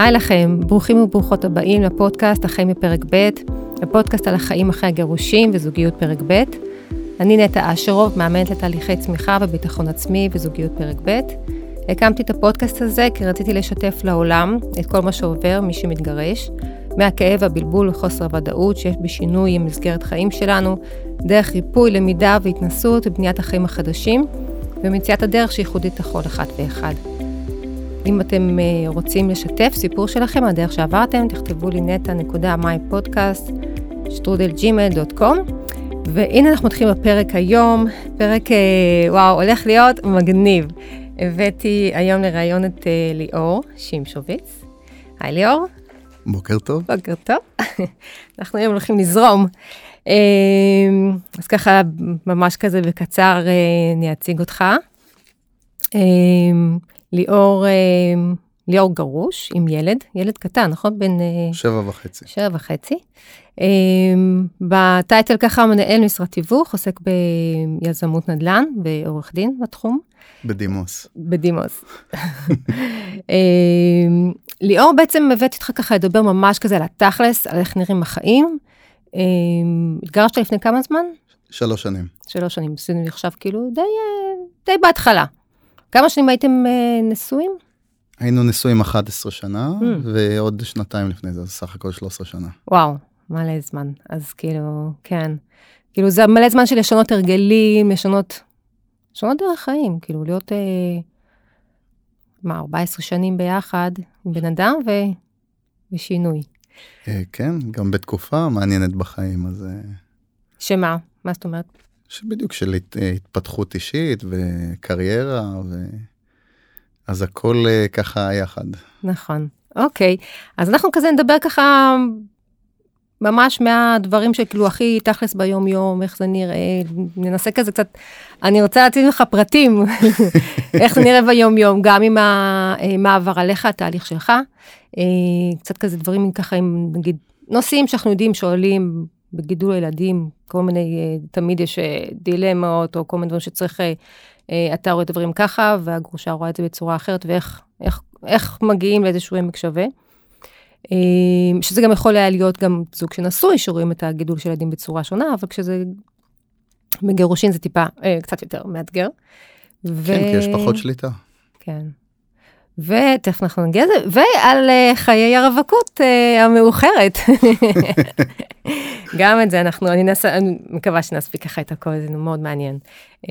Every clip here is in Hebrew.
היי לכם, ברוכים וברוכות הבאים לפודקאסט החיים בפרק ב', הפודקאסט על החיים אחרי הגירושים וזוגיות פרק ב'. אני נטע אשרוב, מאמנת לתהליכי צמיחה וביטחון עצמי וזוגיות פרק ב'. הקמתי את הפודקאסט הזה כי רציתי לשתף לעולם את כל מה שעובר מי שמתגרש, מהכאב, הבלבול וחוסר הוודאות שיש בשינוי עם מסגרת חיים שלנו, דרך ריפוי, למידה והתנסות ובניית החיים החדשים, ומציאת הדרך שייחודית לכל אחת ואחד. אם אתם אה, רוצים לשתף סיפור שלכם, הדרך שעברתם, תכתבו לי נטע.mypodcast, שטרודלג'ימל.קום. והנה אנחנו מתחילים בפרק היום, פרק, אה, וואו, הולך להיות מגניב. הבאתי היום לראיון את אה, ליאור שמשוביץ. היי ליאור. בוקר טוב. בוקר טוב. אנחנו היום הולכים לזרום. אז ככה, ממש כזה בקצר אני אציג אותך. ליאור, אה, ליאור גרוש עם ילד, ילד קטן, נכון? בן... אה, שבע וחצי. שבע וחצי. אה, בטייטל ככה מנהל משרד תיווך, עוסק ביזמות נדל"ן ועורך דין בתחום. בדימוס. בדימוס. ליאור בעצם הבאתי אותך ככה לדבר ממש כזה על התכלס, על איך נראים החיים. התגרשת לפני כמה זמן? שלוש שנים. שלוש שנים, זה נחשב כאילו די, די בהתחלה. כמה שנים הייתם אה, נשואים? היינו נשואים 11 שנה, mm. ועוד שנתיים לפני זה, אז סך הכל 13 שנה. וואו, מלא זמן. אז כאילו, כן. כאילו, זה מלא זמן של לשנות הרגלים, לשנות, לשנות דרך חיים, כאילו, להיות, אה, מה, 14 שנים ביחד עם בן אדם ו... ושינוי. אה, כן, גם בתקופה מעניינת בחיים, אז... אה... שמה? מה זאת אומרת? שבדיוק של התפתחות אישית וקריירה, ו... אז הכל אה, ככה יחד. נכון, אוקיי. אז אנחנו כזה נדבר ככה ממש מהדברים שכאילו הכי תכלס ביום יום, איך זה נראה, ננסה כזה קצת, אני רוצה להציג לך פרטים, איך זה נראה ביום יום, גם עם המעבר אה, עליך, התהליך שלך, אה, קצת כזה דברים ככה עם נגיד נושאים שאנחנו יודעים שואלים בגידול הילדים, כל מיני, אה, תמיד יש אה, דילמות, או כל מיני דברים שצריך, אה, אתה רואה את הדברים ככה, והגרושה רואה את זה בצורה אחרת, ואיך איך, איך מגיעים לאיזשהו עמק שווה. שזה גם יכול היה להיות גם זוג שנשוי, שרואים את הגידול של ילדים בצורה שונה, אבל כשזה בגירושין זה טיפה אה, קצת יותר מאתגר. ו... כן, כי יש פחות שליטה. כן. ותכף אנחנו נגיע לזה, ועל uh, חיי הרווקות uh, המאוחרת. גם את זה אנחנו, אני, נס, אני מקווה שנספיק ככה את הכל, זה מאוד מעניין. Uh,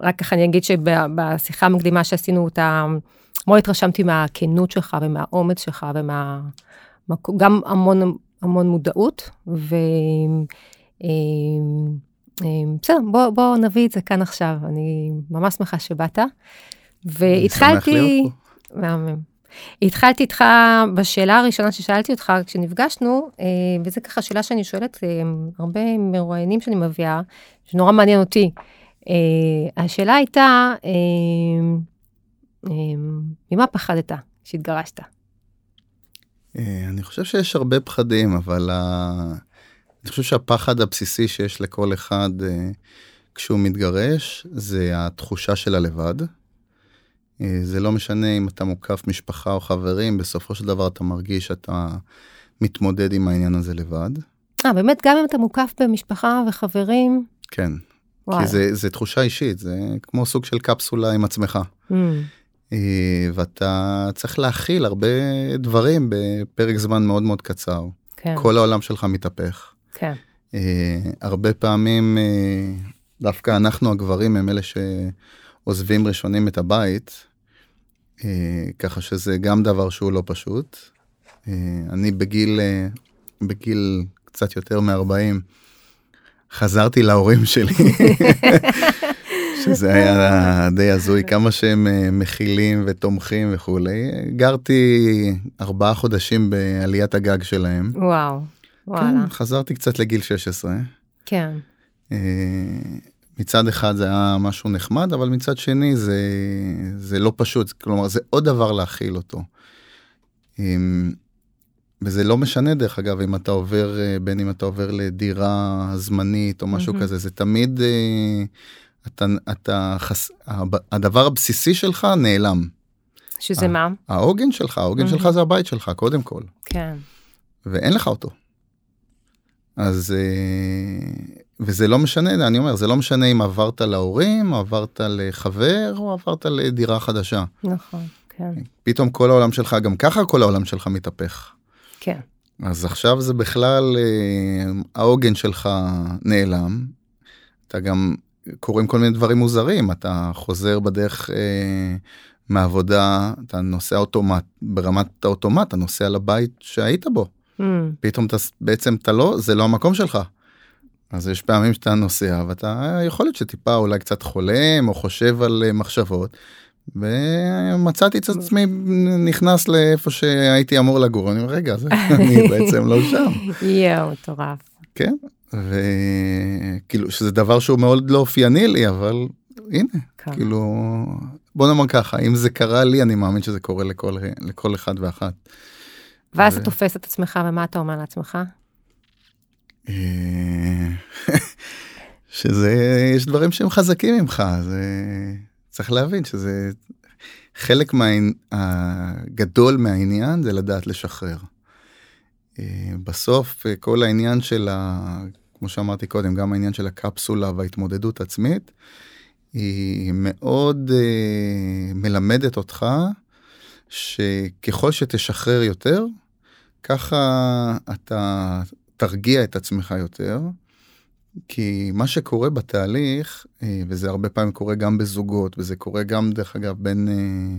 רק ככה אני אגיד שבשיחה המקדימה שעשינו אותה, מאוד התרשמתי מהכנות שלך ומהאומץ שלך ומה... גם המון המון מודעות, ו... בסדר, בוא, בוא נביא את זה כאן עכשיו, אני ממש שמחה שבאת. והתחלתי... מהמם. התחלתי איתך בשאלה הראשונה ששאלתי אותך כשנפגשנו, אה, וזו ככה שאלה שאני שואלת אה, הרבה מרואיינים שאני מביאה, שנורא מעניין אותי. אה, השאלה הייתה, ממה פחדת כשהתגרשת? אני חושב שיש הרבה פחדים, אבל אני חושב שהפחד הבסיסי שיש לכל אחד כשהוא מתגרש, זה התחושה של הלבד. אה, זה לא משנה אם אתה מוקף משפחה או חברים, בסופו של דבר אתה מרגיש שאתה מתמודד עם העניין הזה לבד. אה, באמת, גם אם אתה מוקף במשפחה וחברים? כן. וואלה. כי זה, זה תחושה אישית, זה כמו סוג של קפסולה עם עצמך. Mm. אה, ואתה צריך להכיל הרבה דברים בפרק זמן מאוד מאוד קצר. כן. כל העולם שלך מתהפך. כן. אה, הרבה פעמים, דווקא אנחנו הגברים הם אלה שעוזבים ראשונים את הבית, ככה שזה גם דבר שהוא לא פשוט. אה, אני בגיל, אה, בגיל קצת יותר מ-40, חזרתי להורים שלי, שזה היה די הזוי, כמה שהם מכילים ותומכים וכולי. גרתי ארבעה חודשים בעליית הגג שלהם. וואו, וואלה. כן, חזרתי קצת לגיל 16. כן. מצד אחד זה היה משהו נחמד, אבל מצד שני זה, זה לא פשוט, כלומר זה עוד דבר להכיל אותו. וזה לא משנה דרך אגב אם אתה עובר, אה, בין אם אתה עובר לדירה זמנית או משהו mm-hmm. כזה, זה תמיד, אה, אתה, אתה חס, הדבר הבסיסי שלך נעלם. שזה. מה? העוגן שלך, העוגן מהמם. שלך זה הבית שלך, קודם כל. כן. ואין לך אותו. אז, אה, וזה לא משנה, אני אומר, זה לא משנה אם עברת להורים, או עברת לחבר, או עברת לדירה חדשה. נכון, כן. פתאום כל העולם שלך, גם ככה כל העולם שלך מתהפך. כן. אז עכשיו זה בכלל, אה, העוגן שלך נעלם. אתה גם, קורים כל מיני דברים מוזרים, אתה חוזר בדרך אה, מהעבודה, אתה נוסע אוטומט, ברמת האוטומט, אתה נוסע לבית שהיית בו. Mm, פתאום אתה בעצם אתה לא זה לא המקום שלך. אז יש פעמים שאתה נוסע ואתה יכול להיות שטיפה אולי קצת חולם או חושב על אה, מחשבות. ומצאתי את עצמי נכנס לאיפה שהייתי אמור לגור אני אומר רגע זה אני בעצם לא שם יואו, מטורף. כן וכאילו שזה דבר שהוא מאוד לא אופייני לי אבל הנה כן. כאילו בוא נאמר ככה אם זה קרה לי אני מאמין שזה קורה לכל לכל אחד ואחת. ואז אתה תופס את עצמך, ומה אתה אומר לעצמך? אה, שזה יש דברים שהם חזקים ממך זה צריך להבין שזה חלק מהגדול מהעניין זה לדעת לשחרר. אה, בסוף אה, כל העניין של ה... כמו שאמרתי קודם גם העניין של הקפסולה וההתמודדות עצמית היא מאוד מלמדת אותך שככל שתשחרר יותר ככה אתה תרגיע את עצמך יותר. כי מה שקורה בתהליך, אה, וזה הרבה פעמים קורה גם בזוגות, וזה קורה גם דרך אגב בין, אה,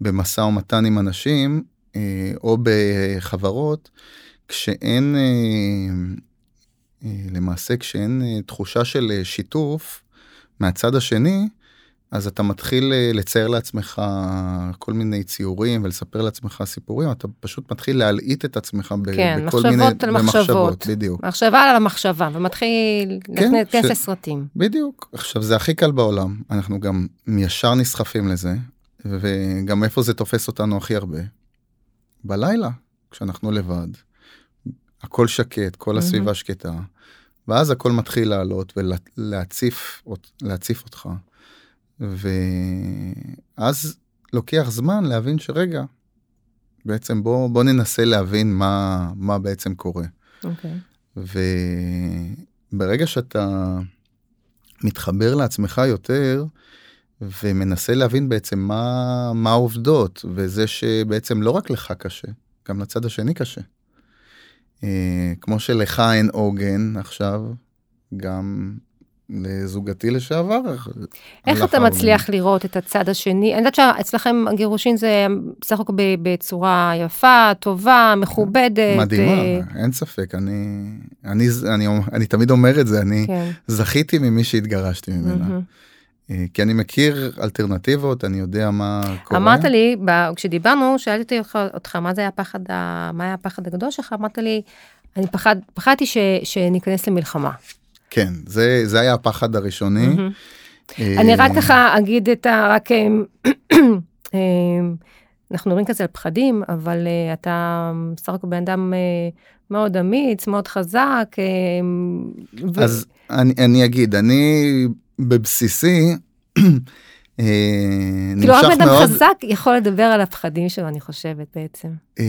במשא ומתן עם אנשים, אה, או בחברות, כשאין, למעשה כשאין תחושה של שיתוף מהצד השני, אז אתה מתחיל לצייר לעצמך כל מיני ציורים ולספר לעצמך סיפורים, אתה פשוט מתחיל להלעיט את עצמך ב- כן, בכל מחשבות מיני... על מחשבות. במחשבות, בדיוק. מחשבה על המחשבה, ומתחיל כן, להיכנס ש- לסרטים. בדיוק. עכשיו זה הכי קל בעולם, אנחנו גם ישר נסחפים לזה, וגם איפה זה תופס אותנו הכי הרבה? בלילה, כשאנחנו לבד, הכל שקט, כל הסביבה שקטה, ואז הכל מתחיל לעלות ולהציף להציף אותך. ואז לוקח זמן להבין שרגע, בעצם בוא, בוא ננסה להבין מה, מה בעצם קורה. אוקיי. וברגע שאתה מתחבר לעצמך יותר ומנסה להבין בעצם מה, מה העובדות וזה שבעצם לא רק לך קשה, גם לצד השני קשה. אה, כמו שלך אין עוגן עכשיו, גם לזוגתי לשעבר. איך אתה. מצליח לראות את הצד השני? אני יודעת שאצלכם הגירושין זה בסך הכל בצורה יפה, טובה, מכובדת. מדהימה, אה, אין ספק, אני, אני, אני, אני תמיד אומר את זה, אני כן. זכיתי ממי שהתגרשתי ממנה. אה, כי אני מכיר אלטרנטיבות, אני יודע מה קורה. אמרת לי, כשדיברנו, שאלתי אותך, מה זה היה הפחד, מה היה הפחד הגדול שלך, אמרת לי, אני פחד, פחדתי ש, שניכנס למלחמה. כן, זה, זה היה הפחד הראשוני. אה, אני רק ככה אגיד את ה... רק... אמ, אמ, אנחנו מדברים כזה על פחדים, אבל אה, אתה בסך הכל בן אדם אה, מאוד אמיץ, מאוד חזק. אמ, ו- אז אני, אני אגיד, אני בבסיסי, כאילו רק אדם חזק יכול לדבר על הפחדים שלו, אני חושבת בעצם. אה,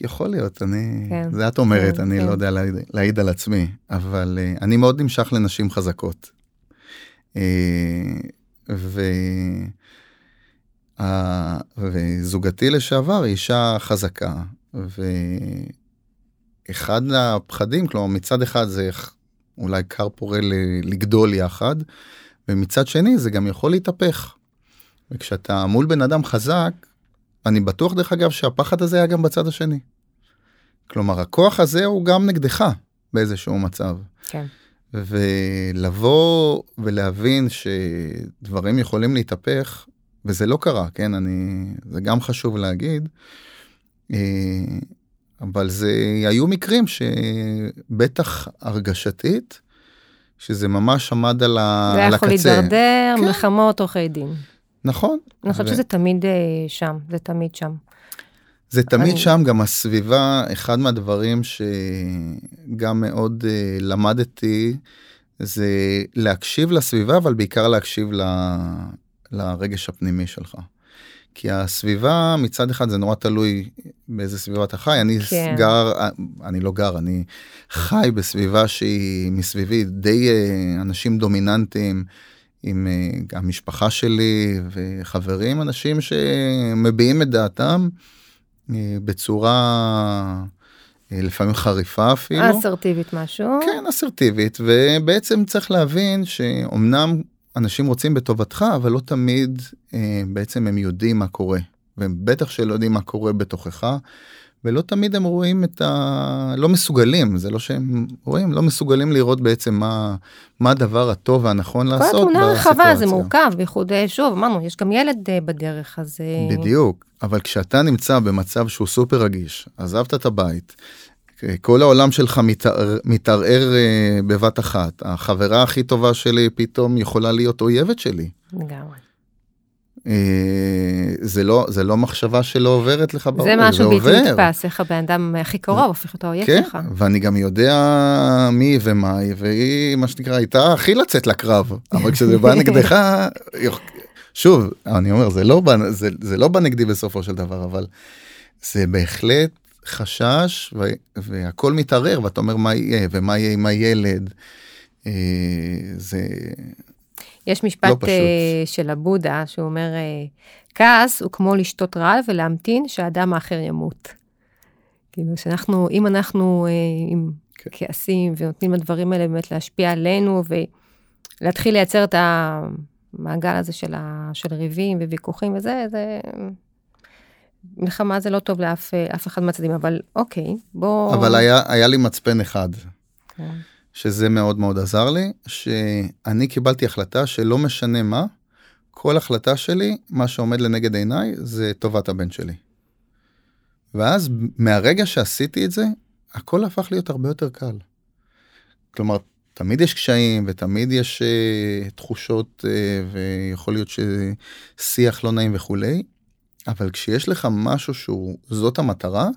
יכול להיות, אני, כן. זה את אומרת, כן, אני כן. לא יודע להעיד, על עצמי, אבל אה, אני מאוד נמשך לנשים חזקות. אה, וזוגתי לשעבר היא אישה חזקה, ואחד הפחדים, כלומר מצד אחד זה אולי כר פורה לגדול יחד, ומצד שני זה גם יכול להתהפך. וכשאתה מול בן אדם חזק, אני בטוח דרך אגב שהפחד הזה היה גם בצד השני. כלומר הכוח הזה הוא גם נגדך באיזשהו מצב. כן. ולבוא ולהבין שדברים יכולים להתהפך, וזה לא קרה, כן, אני, זה גם חשוב להגיד, אה, אבל זה היו מקרים שבטח הרגשתית, שזה ממש עמד על, ה, זה על יכול הקצה. להידרדר, כן. מלחמות, עורכי דין. נכון. אני חושבת ו- שזה תמיד אה, שם, זה תמיד שם. זה תמיד אני- שם, גם הסביבה, אחד מהדברים שגם מאוד uh, למדתי, זה להקשיב לסביבה, אבל בעיקר להקשיב ל... לרגש הפנימי שלך. כי הסביבה מצד אחד זה נורא תלוי באיזה סביבה אתה חי אני כן. גר אני לא גר אני חי בסביבה שהיא מסביבי די אה, אנשים דומיננטיים עם אה, המשפחה שלי וחברים אנשים שמביעים את דעתם אה, בצורה לפעמים חריפה אפילו. אסרטיבית משהו. כן אסרטיבית ובעצם צריך להבין שאומנם אנשים רוצים בטובתך אבל לא תמיד אה, בעצם הם יודעים מה קורה והם בטח שלא יודעים מה קורה בתוכך. ולא תמיד הם רואים את ה... לא מסוגלים זה לא שהם רואים לא מסוגלים לראות בעצם מה מה הדבר הטוב והנכון כל לעשות. התמונה רחבה זה בסיטואציה. מורכב בייחוד אה, שוב אמרנו יש גם ילד אה, בדרך אז אה, בדיוק אבל כשאתה נמצא במצב שהוא סופר רגיש עזבת את הבית. כל העולם שלך מתערער, מתערער אה, בבת אחת החברה הכי טובה שלי פתאום יכולה להיות אויבת שלי. לגמרי. אה, זה לא זה לא מחשבה שלא עוברת לך בראש זה משהו בלתי עובר. נתפס איך הבן אדם הכי קרוב הופך להיות האויב כן, שלך. ואני גם יודע מי ומה היא, והיא, מה שנקרא, הייתה הכי לצאת לקרב, אבל כשזה בא נגדך, שוב, אני אומר, זה לא, בא- זה, זה לא בא נגדי בסופו של דבר, אבל זה בהחלט חשש, ו, והכל מתערער, ואתה אומר מה יהיה, ומה יהיה עם הילד. אה, זה, יש לא משפט פשוט. אה, של הבודה שהוא אומר אה, כעס הוא כמו לשתות רעל ולהמתין שהאדם האחר ימות. כאילו שאנחנו אם אנחנו אה, עם כן. כעסים ונותנים לדברים האלה באמת להשפיע עלינו ולהתחיל לייצר את המעגל הזה של, ה, של ריבים וויכוחים וזה זה. מלחמה זה לא טוב לאף אה, אף אחד מהצדדים אבל אוקיי בוא. אבל היה, היה לי מצפן אחד, כן. שזה מאוד מאוד עזר לי, שאני קיבלתי החלטה שלא משנה מה, כל החלטה שלי, מה שעומד לנגד עיניי זה טובת הבן שלי. ואז מהרגע שעשיתי את זה, הכל הפך להיות הרבה יותר קל. כלומר, תמיד יש קשיים ותמיד יש uh, תחושות uh, ויכול להיות ששיח לא נעים וכולי, אבל כשיש לך משהו שהוא, זאת המטרה,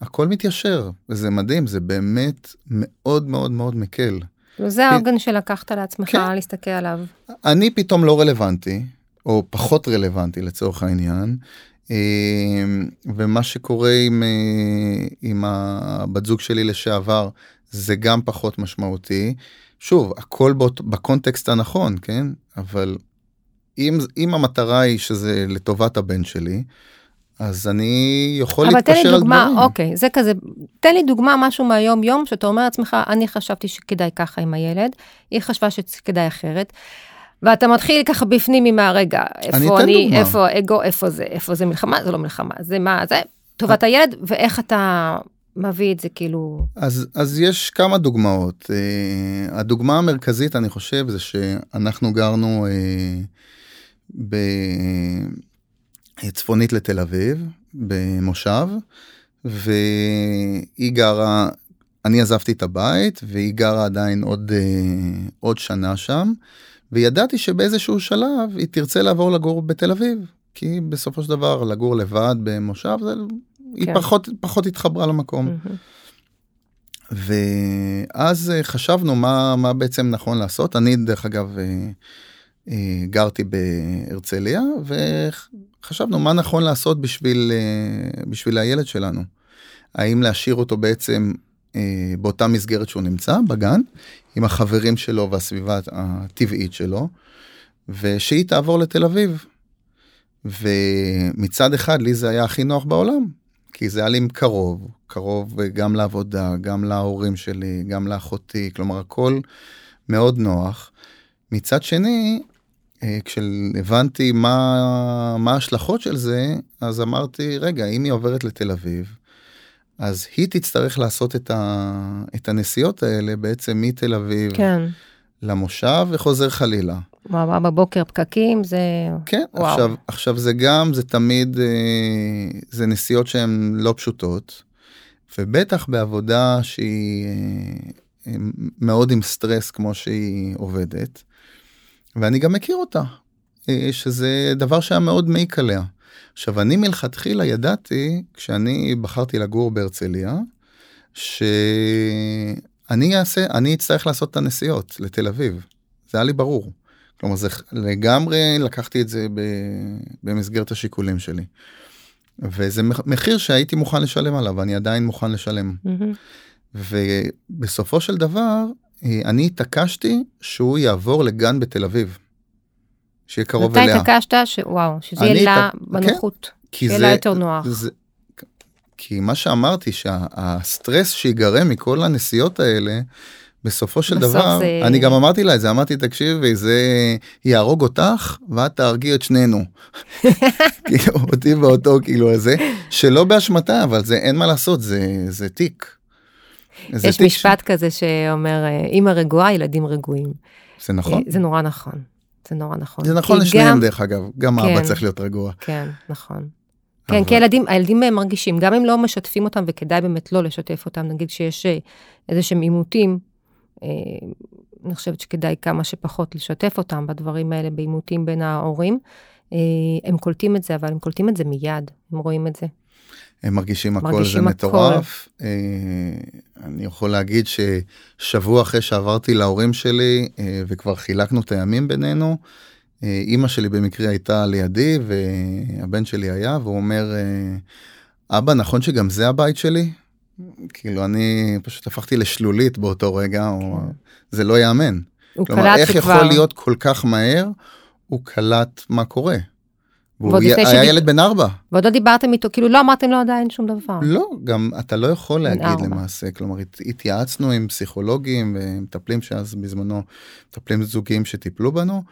הכל מתיישר, וזה מדהים, זה באמת מאוד מאוד מאוד מקל. כאילו, זה העוגן שלקחת לעצמך כן. להסתכל עליו. אני פתאום לא רלוונטי, או פחות רלוונטי לצורך העניין, אה, ומה שקורה עם, אה, עם הבת זוג שלי לשעבר, זה גם פחות משמעותי. שוב, הכל בקונטקסט הנכון, כן? אבל אם, אם המטרה היא שזה לטובת הבן שלי, אז אני יכול אבל תן להתפשר לי על דוגמה, דברים. אוקיי, זה כזה, תן לי דוגמה משהו מהיום יום שאתה אומר לעצמך, אני חשבתי שכדאי ככה עם הילד, היא חשבה שכדאי אחרת. ואתה מתחיל ככה בפנים עם הרגע, אני איפה אני, דוגמה. איפה האגו, איפה זה, איפה זה מלחמה, זה לא מלחמה, זה מה, זה טובת הילד, ואיך אתה מביא את זה כאילו, אז, אז יש כמה דוגמאות. Uh, הדוגמה המרכזית, אני חושב, זה שאנחנו גרנו uh, בצפונית לתל אביב, במושב, והיא גרה, אני עזבתי את הבית, והיא גרה עדיין עוד, uh, עוד שנה שם, וידעתי שבאיזשהו שלב היא תרצה לעבור לגור בתל אביב. כי בסופו של דבר לגור לבד במושב זה היא כן. פחות פחות התחברה למקום. ואז אה, חשבנו מה, מה בעצם נכון לעשות. אני דרך אגב אה, אה, גרתי בהרצליה וחשבנו מה נכון לעשות בשביל, אה, בשביל הילד שלנו. האם להשאיר אותו בעצם אה, באותה מסגרת שהוא נמצא, בגן, עם החברים שלו והסביבה הטבעית שלו, ושהיא תעבור לתל אביב. ומצד אחד לי זה היה הכי נוח בעולם, כי זה היה לי קרוב, קרוב גם לעבודה, גם להורים שלי, גם לאחותי, כלומר הכל מאוד נוח. מצד שני, אה, כשהבנתי מה, מה ההשלכות של זה, אז אמרתי, רגע, אם היא עוברת לתל אביב, אז היא תצטרך לעשות את, ה, את הנסיעות האלה בעצם מתל אביב כן, למושב וחוזר חלילה. וואו, בבוקר פקקים, זה, כן, וואו. עכשיו, עכשיו זה גם, זה תמיד, אה, זה נסיעות שהן לא פשוטות, ובטח בעבודה שהיא אה, מאוד עם סטרס כמו שהיא עובדת, ואני גם מכיר אותה, אה, שזה דבר שהיה מאוד מעיק עליה. עכשיו, אני מלכתחילה ידעתי, כשאני בחרתי לגור בהרצליה, שאני אעשה, אני אצטרך לעשות את הנסיעות לתל אביב. זה היה לי ברור. כלומר זה לגמרי לקחתי את זה במסגרת השיקולים שלי. וזה מחיר שהייתי מוכן לשלם עליו ואני עדיין מוכן לשלם. Mm-hmm. ובסופו של דבר אני התעקשתי שהוא יעבור לגן בתל אביב. שיהיה קרוב אליה. מתי התעקשת? שוואו, שזה יהיה לה כן, בנוחות. כן, יהיה לה יותר נוח. זה, כי מה שאמרתי שהסטרס שיגרם מכל הנסיעות האלה בסופו של דבר זה... אני גם אמרתי לה את זה אמרתי תקשיבי זה יהרוג אותך ואת תהרגי את שנינו. כאילו אותי ואותו כאילו הזה שלא באשמתה אבל זה אין מה לעשות זה זה תיק. יש משפט ש... כזה שאומר אמא רגועה ילדים רגועים. זה נכון. זה נורא נכון. זה נורא נכון. זה נכון לשניהם גם... דרך אגב גם כן, אבא צריך להיות רגוע. כן נכון. כן, אבל... כי הילדים, הילדים מרגישים, גם אם לא משתפים אותם, וכדאי באמת לא לשתף אותם, נגיד שיש אה, איזה שהם עימותים, אה, אני חושבת שכדאי כמה שפחות לשתף אותם בדברים האלה, בעימותים בין ההורים. אה, הם קולטים את זה, אבל הם קולטים את זה מיד, הם רואים את זה. הם מרגישים הכל, מרגישים זה מטורף. הכל. אני יכול להגיד ששבוע אחרי שעברתי להורים שלי, וכבר חילקנו את הימים בינינו, אימא שלי במקרה הייתה לידי והבן שלי היה והוא אומר אבא נכון שגם זה הבית שלי כאילו אני פשוט הפכתי לשלולית באותו רגע או כן. זה לא יאמן. כלומר איך שכבר... יכול להיות כל כך מהר הוא קלט מה קורה. והוא היה. ילד בן ארבע. ועוד לא דיברתם איתו, כאילו לא אמרתם לו עדיין שום דבר. לא, גם אתה לא יכול להגיד. למעשה, כלומר התייעצנו עם פסיכולוגים ומטפלים שאז בזמנו, מטפלים זוגיים שטיפלו בנו,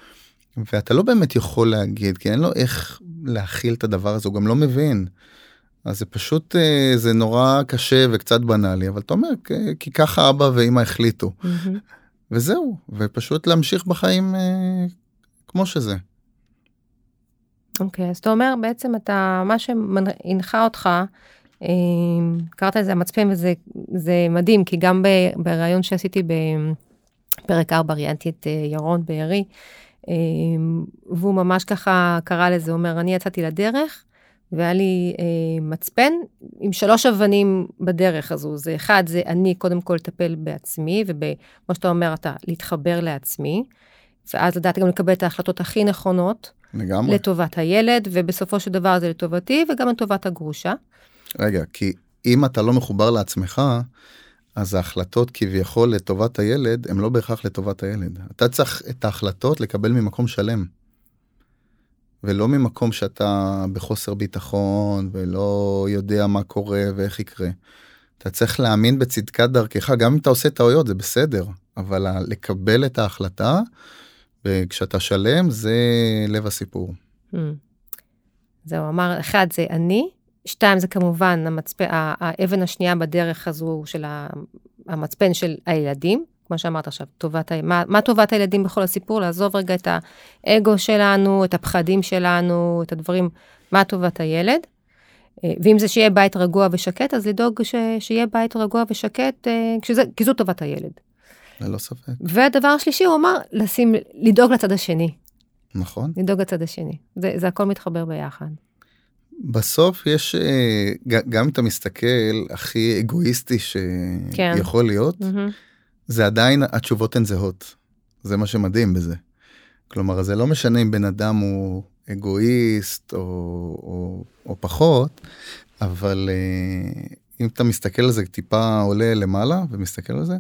ואתה לא באמת יכול להגיד כי אין לו איך להכיל את הדבר הזה הוא גם לא מבין. אז זה פשוט אה, זה נורא קשה וקצת בנאלי אבל אתה אומר כי ככה אבא ואמא החליטו. Mm-hmm. וזהו ופשוט להמשיך בחיים אה, כמו שזה. אוקיי okay, אז אתה אומר בעצם אתה מה שהנחה אותך אה, קראת לזה המצפן וזה זה מדהים כי גם בריאיון שעשיתי בפרק 4 ראיינתי את ירון בארי. אמ, והוא ממש ככה קרא לזה, הוא אומר, אני יצאתי לדרך, והיה לי אה, מצפן עם שלוש אבנים בדרך הזו. זה אחד, זה אני קודם כל לטפל בעצמי, וכמו שאתה אומר, אתה להתחבר לעצמי, ואז לדעת גם לקבל את ההחלטות הכי נכונות. לגמרי. לטובת הילד, ובסופו של דבר זה לטובתי וגם לטובת הגרושה. רגע, כי אם אתה לא מחובר לעצמך, אז ההחלטות כביכול לטובת הילד הם לא בהכרח לטובת הילד. אתה צריך את ההחלטות לקבל ממקום שלם. ולא ממקום שאתה בחוסר ביטחון ולא יודע מה קורה ואיך יקרה. אתה צריך להאמין בצדקת דרכך, גם אם אתה עושה טעויות זה בסדר, אבל לקבל את ההחלטה וכשאתה שלם זה לב הסיפור. Hmm. זהו, אמר, אחד זה אני, שתיים, זה כמובן המצפ... האבן השנייה בדרך הזו של המצפן של הילדים, כמו שאמרת עכשיו, טובת, מה, מה טובת הילדים בכל הסיפור? לעזוב רגע את האגו שלנו, את הפחדים שלנו, את הדברים, מה טובת הילד. אה, ואם זה שיהיה בית רגוע ושקט, אז לדאוג ש, שיהיה בית רגוע ושקט, אה, כשזה, כי זו טובת הילד. ללא ספק. והדבר השלישי, הוא אמר, לשים, לדאוג לצד השני. נכון. לדאוג לצד השני. זה, זה הכל מתחבר ביחד. בסוף יש אה, גם אם אתה מסתכל הכי אגואיסטי שיכול כן. להיות mm-hmm. זה עדיין התשובות הן זהות זה מה שמדהים בזה. כלומר זה לא משנה אם בן אדם הוא אגואיסט או, או, או פחות אבל אה, אם אתה מסתכל על זה טיפה עולה למעלה ומסתכל על זה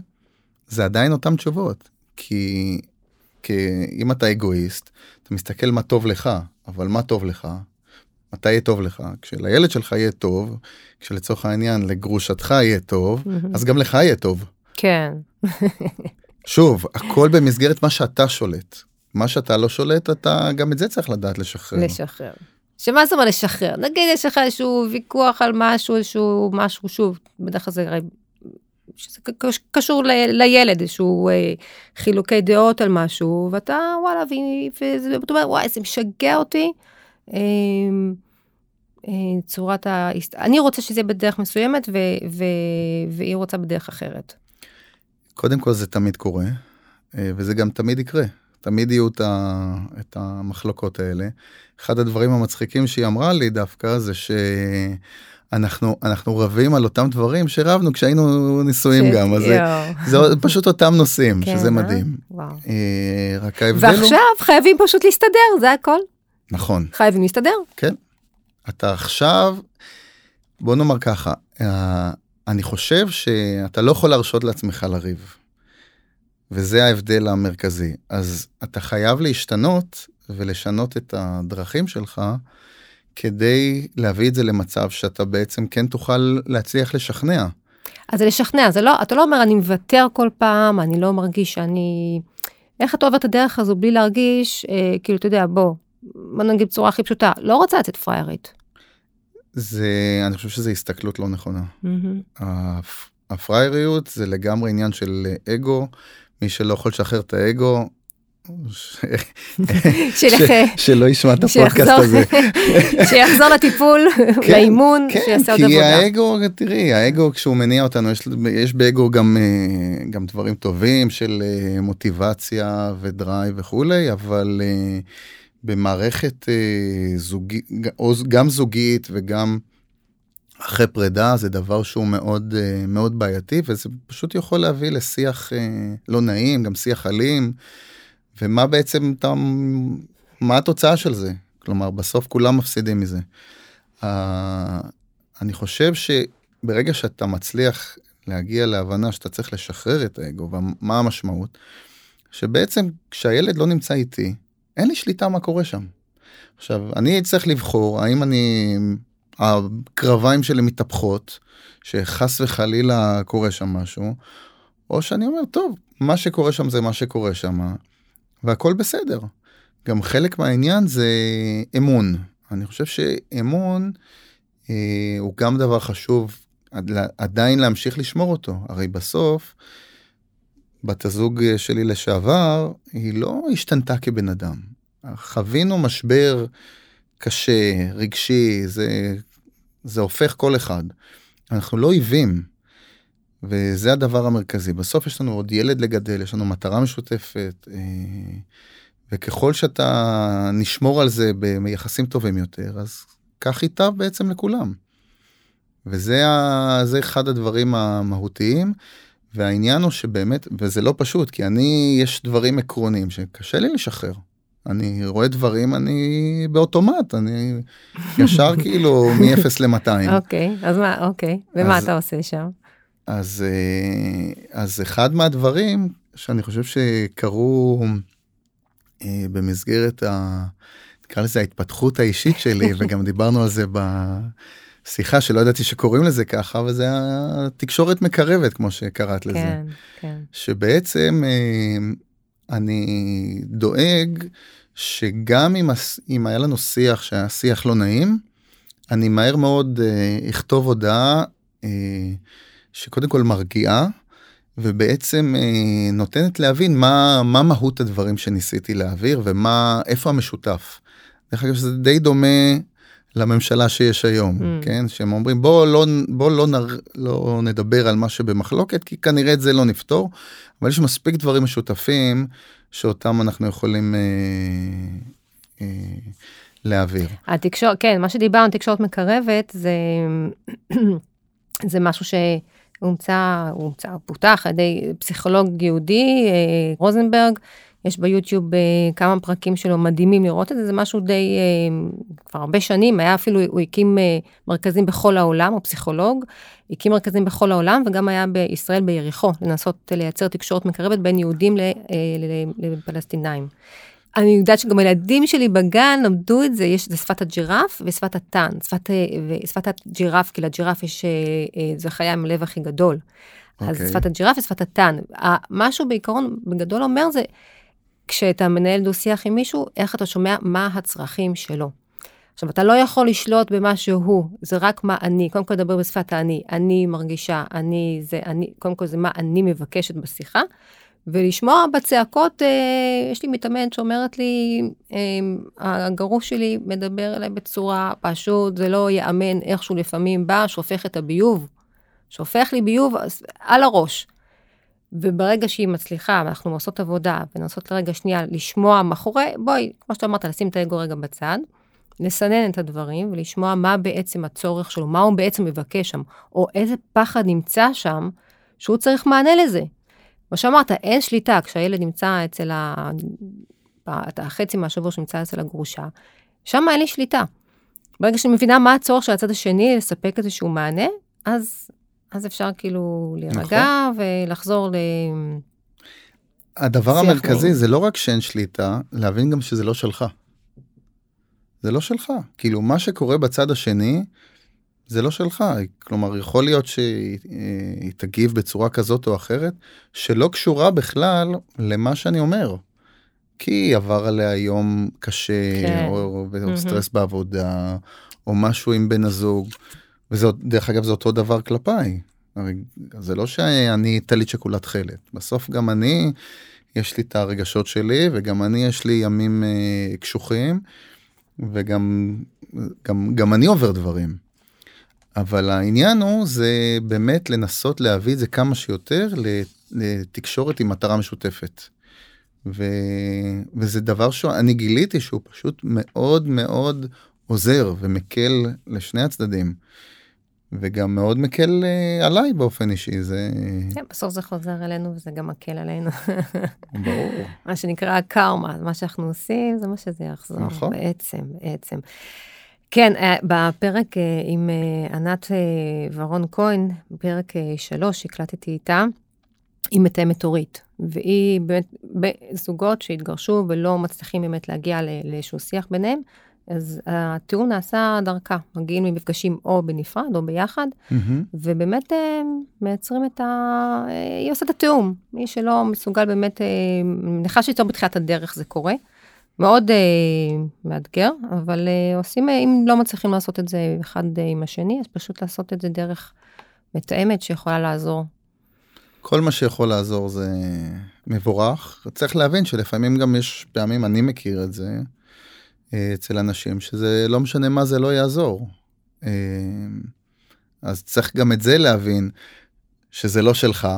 זה עדיין אותן תשובות כי, כי אם אתה אגואיסט אתה מסתכל מה טוב לך אבל מה טוב לך מתי יהיה טוב לך כשלילד שלך יהיה טוב כשלצורך העניין לגרושתך יהיה טוב אז גם לך יהיה טוב. כן. שוב הכל במסגרת מה שאתה שולט מה שאתה לא שולט אתה גם את זה צריך לדעת לשחרר. לשחרר. שמה זאת אומרת לשחרר נגיד יש לך איזשהו ויכוח על משהו איזשהו משהו שוב בדרך כלל זה שזה קשור ל, לילד איזשהו אה, חילוקי דעות על משהו ואתה וואלה ואתה אומר וואי זה משגע אותי. אמ, אה, צורת ה... אני רוצה שזה יהיה בדרך מסוימת ו... ו... והיא רוצה בדרך אחרת. קודם כל זה תמיד קורה אה, וזה גם תמיד יקרה. תמיד יהיו את, ה... את המחלוקות האלה. אחד הדברים המצחיקים שהיא אמרה לי דווקא זה אנחנו אנחנו רבים על אותם דברים שרבנו כשהיינו נשואים ש- גם אז זה-. זה פשוט אותם נושאים כן, שזה אה? מדהים. וואו. אה, רק ההבדל הוא ועכשיו חייבים פשוט להסתדר, זה הכל. נכון חייבים להסתדר. אתה עכשיו בוא נאמר ככה אה, אני חושב שאתה לא יכול להרשות לעצמך לריב. וזה ההבדל המרכזי אז אתה חייב להשתנות ולשנות את הדרכים שלך כדי להביא את זה למצב שאתה בעצם כן תוכל להצליח לשכנע. אז זה לשכנע, זה לא, אתה לא אומר אני מוותר כל פעם, אני לא מרגיש שאני... איך אתה עובר את הדרך הזו בלי להרגיש, אה, כאילו, אתה יודע, בוא, בוא נגיד בצורה הכי פשוטה, לא רוצה לצאת פריירית. זה אני חושב שזו הסתכלות לא נכונה. הפ- הפרייריות זה לגמרי עניין של אגו מי שלא יכול לשחרר את האגו. ש- שילך, ש- שלא ישמע את הפודקאסט הזה. שיחזור לטיפול, כן, לאימון, כן, שיעשה עוד כי עבודה. האגו, תראי, האגו כשהוא מניע אותנו, יש, יש באגו גם, אה, גם דברים טובים של אה, מוטיבציה ודרייב וכולי, אבל אה, במערכת זוגית, גם זוגית וגם אחרי פרידה, זה דבר שהוא מאוד, מאוד בעייתי, וזה פשוט יכול להביא לשיח לא נעים, גם שיח אלים, ומה בעצם, אתה, מה התוצאה של זה? כלומר, בסוף כולם מפסידים מזה. אה, אני חושב שברגע שאתה מצליח להגיע להבנה שאתה צריך לשחרר את האגו, ומה המשמעות, שבעצם כשהילד לא נמצא איתי, אין לי שליטה מה קורה שם. עכשיו, אני צריך לבחור האם אני, הקרביים שלי מתהפכות, שחס וחלילה קורה שם משהו, או שאני אומר, טוב, מה שקורה שם זה מה שקורה שם, והכל בסדר. גם חלק מהעניין זה אמון. אני חושב שאמון אה, הוא גם דבר חשוב עד, עדיין להמשיך לשמור אותו. הרי בסוף, בת הזוג שלי לשעבר, היא לא השתנתה כבן אדם. חווינו משבר קשה, רגשי, זה, זה הופך כל אחד. אנחנו לא אויבים, וזה הדבר המרכזי. בסוף יש לנו עוד ילד לגדל, יש לנו מטרה משותפת, אה, וככל שאתה נשמור על זה ביחסים טובים יותר, אז כך ייטב בעצם לכולם. וזה ה, אחד הדברים המהותיים, והעניין הוא שבאמת, וזה לא פשוט, כי אני, יש דברים עקרוניים שקשה לי לשחרר. אני רואה דברים, אני באוטומט, אני ישר כאילו מ-0 ל-200. אוקיי, אז מה, אוקיי, ומה אז- אתה עושה שם? אז, אה, אז אחד מהדברים שאני חושב שקרו אה, במסגרת ה... נקרא לזה ההתפתחות האישית שלי, וגם דיברנו על זה בשיחה שלא ידעתי שקוראים לזה ככה, וזה התקשורת מקרבת, כמו שקראת לזה. כן, כן. שבעצם אה, אני דואג שגם אם, אם היה לנו שיח שהיה שיח לא נעים, אני מהר מאוד אה, אכתוב הודעה אה, שקודם כל מרגיעה, ובעצם אה, נותנת להבין מה, מה מהות הדברים שניסיתי להעביר ומה, איפה המשותף. דרך אגב, זה די דומה לממשלה שיש היום, Mm. כן? שהם אומרים בוא לא, בוא לא, נר, לא נדבר על מה שבמחלוקת, כי כנראה את זה לא נפתור, אבל יש מספיק דברים משותפים שאותם אנחנו יכולים אה, אה, להעביר. התקשורת, כן, מה שדיברנו, תקשורת מקרבת, זה, זה משהו שהומצא, הומצא, פותח על ידי פסיכולוג יהודי, אה, רוזנברג, יש ביוטיוב אה, כמה פרקים שלו מדהימים לראות את זה, זה משהו די, אה, כבר הרבה שנים, היה אפילו, הוא הקים מרכזים בכל העולם, הוא פסיכולוג, הקים מרכזים בכל העולם, וגם היה בישראל ביריחו, לנסות לייצר תקשורת מקרבת בין יהודים לפלסטינאים. אני יודעת שגם הילדים שלי בגן למדו את זה, יש, זה שפת הג'ירף ושפת הטן, שפת, אה, ושפת הג'ירף, כי לג'ירף יש, אה, אה, זה החיה עם הלב הכי גדול. אז אוקיי. שפת הג'ירף ושפת הטן. ה- משהו בעיקרון בגדול אומר זה, כשאתה מנהל דו שיח עם מישהו, איך אתה שומע מה הצרכים שלו. עכשיו, אתה לא יכול לשלוט במה שהוא, זה רק מה אני, קודם כל לדבר בשפת האני, אני מרגישה, אני זה, אני, קודם כל זה מה אני מבקשת בשיחה, ולשמוע בצעקות, אה, יש לי מתאמנת שאומרת לי, אה, הגרוש שלי מדבר אליי בצורה פשוט, זה לא ייאמן איכשהו לפעמים בא, שופך את הביוב, שופך לי ביוב על הראש. וברגע שהיא מצליחה, ואנחנו עושות עבודה, ולנסות לרגע שנייה לשמוע מאחורי, בואי, כמו שאתה אמרת, לשים את האגו רגע בצד, לסנן את הדברים ולשמוע מה בעצם הצורך שלו, מה הוא בעצם מבקש שם, או איזה פחד נמצא שם, שהוא צריך מענה לזה. כמו שאמרת, אין שליטה, כשהילד נמצא אצל ה... החצי מהשבוע שנמצא אצל הגרושה, שם אין לי שליטה. ברגע שאני מבינה מה הצורך של הצד השני לספק איזשהו מענה, אז, אז אפשר כאילו להירגע נכון. ולחזור ל... הדבר המרכזי זה לא רק שאין שליטה, להבין גם שזה לא שלך. זה לא שלך. כאילו, מה שקורה בצד השני, זה לא שלך. כלומר, יכול להיות שהיא תגיב בצורה כזאת או אחרת, שלא קשורה בכלל למה שאני אומר. כי עבר עליה יום קשה, כן. או, או mm-hmm. סטרס בעבודה, או משהו עם בן הזוג. וזה, דרך אגב, זה אותו דבר כלפיי. הרי זה לא שאני טלית שכולה תכלת. בסוף גם אני, יש לי את הרגשות שלי, וגם אני, יש לי ימים אה, קשוחים, וגם גם, גם אני עובר דברים. אבל העניין הוא, זה באמת לנסות להביא את זה כמה שיותר לתקשורת עם מטרה משותפת. ו... וזה דבר שאני גיליתי שהוא פשוט מאוד מאוד עוזר ומקל לשני הצדדים. וגם מאוד מקל uh, עליי באופן אישי זה כן בסוף זה חוזר אלינו וזה גם מקל עלינו. ברור. מה שנקרא קרמה מה שאנחנו עושים זה מה שזה יחזור נכון. בעצם בעצם. כן אה, בפרק אה, עם ענת ורון כהן פרק שלוש הקלטתי איתה. היא מתאמת הורית, והיא באמת, זוגות שהתגרשו ולא מצליחים באמת להגיע לאיזשהו שיח ביניהם, אז התיאום נעשה דרכה, מגיעים למפגשים או בנפרד או ביחד, mm-hmm. ובאמת אה, מייצרים את ה... אה, היא עושה את התיאום. מי שלא מסוגל באמת, אה, מניחה שאיתו בתחילת הדרך זה קורה. מאוד אה, מאתגר, אבל אה, עושים, אם לא מצליחים לעשות את זה אחד עם השני, אז פשוט לעשות את זה דרך מתאמת שיכולה לעזור. כל מה שיכול לעזור זה מבורך. צריך להבין שלפעמים גם יש פעמים, אני מכיר את זה, אה, אצל אנשים, שזה לא משנה מה זה לא יעזור. אה, אז צריך גם את זה להבין, שזה לא שלך,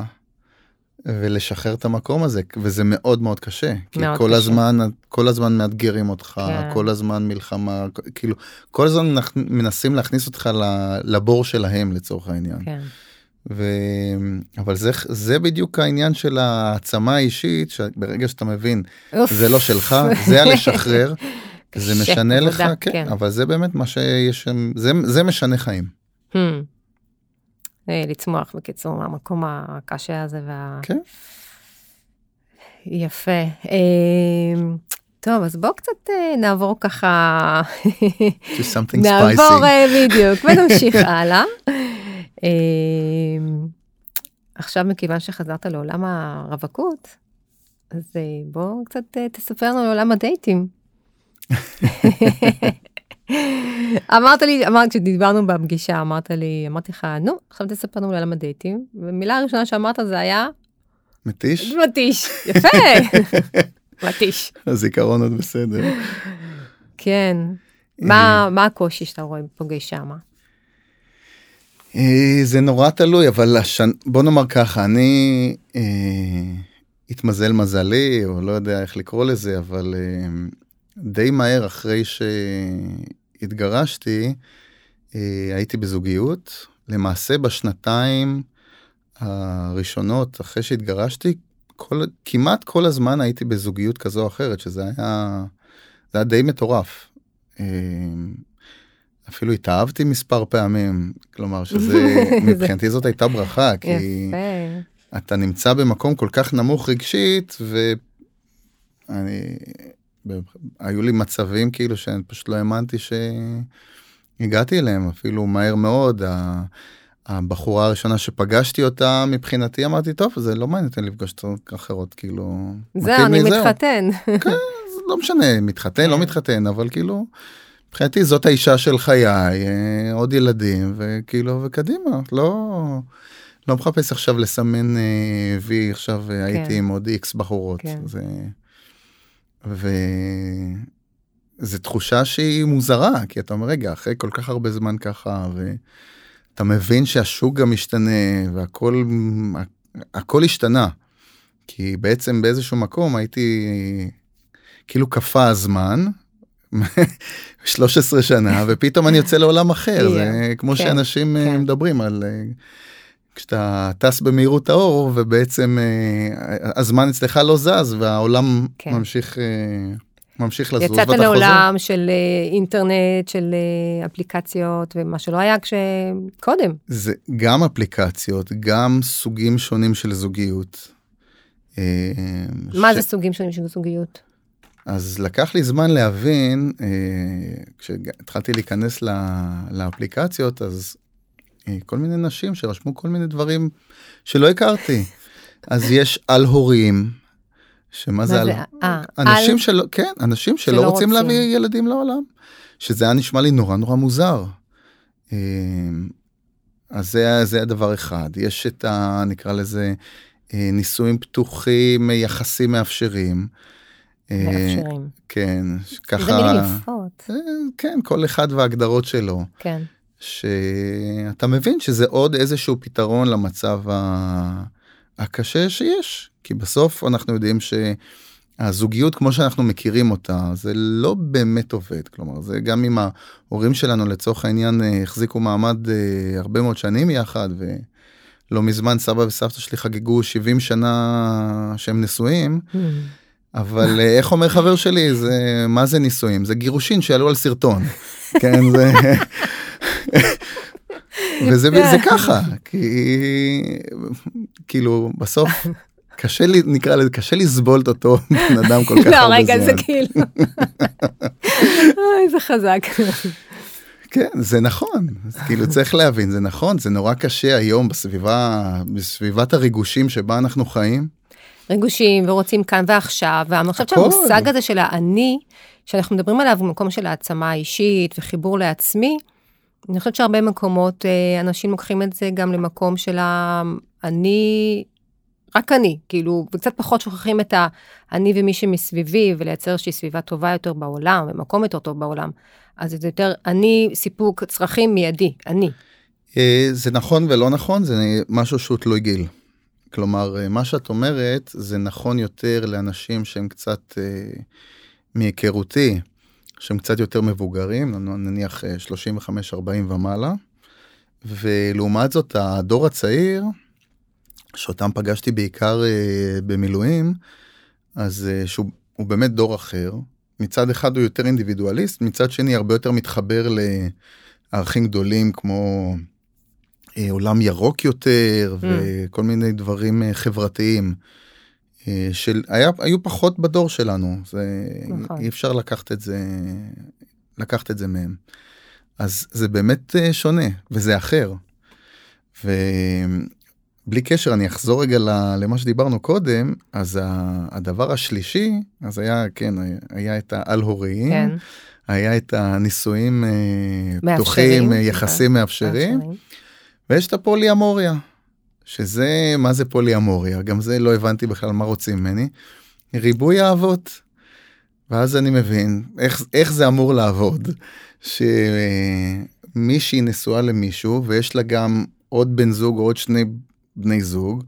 ולשחרר את המקום הזה, וזה מאוד מאוד קשה. כי מאוד כל קשה. הזמן, כל הזמן מאתגרים אותך, כן. כל הזמן מלחמה, כאילו, כל הזמן מנסים להכניס אותך לבור שלהם לצורך העניין. כן. ו... אבל זה, זה בדיוק העניין של העצמה האישית, שברגע שאתה מבין, אוף. זה לא שלך, זה הלשחרר. זה משנה לך, כן, כן, אבל זה באמת מה שיש זה, זה משנה חיים. Hmm. לצמוח בקיצור מהמקום הקשה הזה וה... כן. יפה. אמ, טוב, אז בואו קצת אה, נעבור ככה, נעבור אה, בדיוק ונמשיך הלאה. עכשיו מכיוון שחזרת לעולם הרווקות, אז אה, בואו קצת תספר לנו על עולם הדייטים. אמרת לי, אמרת, כשדיברנו בפגישה, אמרת לי, אמרתי לך, נו, עכשיו תספר לנו על הדייטים, ומילה הראשונה שאמרת זה היה... מתיש? מתיש, יפה, מתיש. הזיכרון עוד בסדר. כן. מה, אה. מה הקושי שאתה רואה פוגש שמה? אה, זה נורא תלוי, אבל השנ... בוא נאמר ככה, אני אה, התמזל מזלי, או לא יודע איך לקרוא לזה, אבל אה, די מהר אחרי שהתגרשתי, אה, הייתי בזוגיות. למעשה בשנתיים הראשונות אחרי שהתגרשתי, כל, כמעט כל הזמן הייתי בזוגיות כזו או אחרת, שזה היה, זה היה די מטורף. אה, אפילו התאהבתי מספר פעמים, כלומר שזה, מבחינתי זאת הייתה ברכה, כי אתה נמצא במקום כל כך נמוך רגשית, ואני היו לי מצבים כאילו שאני פשוט לא האמנתי שהגעתי אליהם אפילו מהר מאוד. הבחורה הראשונה שפגשתי אותה מבחינתי אמרתי טוב זה לא מעניין אותי לפגוש את אחרות כאילו. זהו אני מתחתן. כן, לא משנה מתחתן לא כן. מתחתן אבל כאילו. מבחינתי זאת האישה של חיי אה, עוד ילדים וכאילו וקדימה לא לא מחפש עכשיו לסמן אה, וי עכשיו אה, כן. הייתי עם עוד איקס בחורות. כן. זה... וזו תחושה שהיא מוזרה, כי אתה אומר, רגע, אחרי כל כך הרבה זמן ככה, ואתה מבין שהשוק גם משתנה, והכל הכל השתנה. כי בעצם באיזשהו מקום הייתי, כאילו קפא הזמן, 13 שנה ופתאום אני יוצא לעולם אחר זה כמו כן, שאנשים אה, כן. מדברים על אה, כשאתה טס במהירות האור ובעצם אה, הזמן אצלך לא זז והעולם כן. ממשיך אה, ממשיך לזוז יצאת ואתה חוזר. לעולם של אה, אינטרנט, של אה, אפליקציות, ומה שלא היה כשקודם. זה גם אפליקציות גם סוגים שונים של זוגיות. אה, מה ש- זה סוגים שונים של זוגיות? אז לקח לי זמן להבין, כשהתחלתי להיכנס לאפליקציות, אז כל מיני נשים שרשמו כל מיני דברים שלא הכרתי. אז יש על הורים, שמה זה על... זה? אה, אנשים על- שלא, כן, אנשים שלא, שלא רוצים רוצים. להביא ילדים לעולם. שזה היה נשמע לי נורא נורא מוזר. אה, אז זה, זה הדבר אחד. יש את ה... נקרא לזה אה, נישואים פתוחים, יחסים מאפשרים. אה, מאפשרים. כן, ככה, מילים יפות. אה, כן, כל אחד וההגדרות שלו, כן. שאתה מבין שזה עוד איזשהו פתרון למצב. הקשה שיש, כי בסוף אנחנו יודעים שהזוגיות כמו שאנחנו מכירים אותה, זה לא באמת עובד, כלומר, זה גם אם ההורים שלנו לצורך העניין החזיקו מעמד אה, הרבה מאוד שנים יחד, ולא מזמן סבא וסבתא שלי חגגו 70 שנה שהם נשואים, Hmm. אבל אה, איך אומר חבר שלי זה מה זה נישואים זה גירושין שעלו על סרטון כן זה וזה זה ככה כי כאילו בסוף קשה לי נקרא לזה קשה לסבול את אותו בן אדם כל כך לא, הרבה רגע, זה זמן כאילו... אוי, זה חזק. כן זה נכון כאילו צריך להבין זה נכון זה נורא קשה היום בסביבה בסביבת הריגושים שבה אנחנו חיים ריגושים ורוצים כאן ועכשיו, ואני חושבת. שהמושג הזה של האני, שאנחנו מדברים עליו הוא מקום של העצמה אישית וחיבור לעצמי, אני חושבת שהרבה מקומות אה, אנשים לוקחים את זה גם למקום של האני, רק אני, כאילו, וקצת פחות שוכחים את האני ומי שמסביבי, ולייצר איזושהי סביבה טובה יותר בעולם, ומקום יותר טוב בעולם. אז זה יותר אני, סיפוק צרכים מיידי, אני. אה, זה נכון ולא נכון זה משהו שהוא תלוי גיל. כלומר אה, מה שאת אומרת זה נכון יותר לאנשים שהם קצת אה, מהיכרותי שהם קצת יותר מבוגרים נניח 35 40 ומעלה. ולעומת זאת הדור הצעיר שאותם פגשתי בעיקר אה, במילואים אז אה, שהוא הוא באמת דור אחר מצד אחד הוא יותר אינדיבידואליסט מצד שני הרבה יותר מתחבר לערכים גדולים כמו אה, עולם ירוק יותר Mm. וכל מיני דברים אה, חברתיים אה, של היה היו פחות בדור שלנו זה נכון. אי אפשר לקחת את זה לקחת את זה מהם. אז זה באמת אה, שונה וזה אחר. ובלי קשר אני אחזור רגע למה שדיברנו קודם אז הדבר השלישי אז היה כן היה את העל הוריים כן. היה את הנישואים אה, מאפשרים, פתוחים אה, סליחה. יחסים מאפשרים ויש את הפוליאמוריה, שזה, מה זה פוליאמוריה? גם זה לא הבנתי בכלל מה רוצים ממני. ריבוי אהבות. ואז אני מבין איך, איך זה אמור לעבוד. שמישהי נשואה למישהו ויש לה גם עוד בן זוג או עוד שני בני זוג,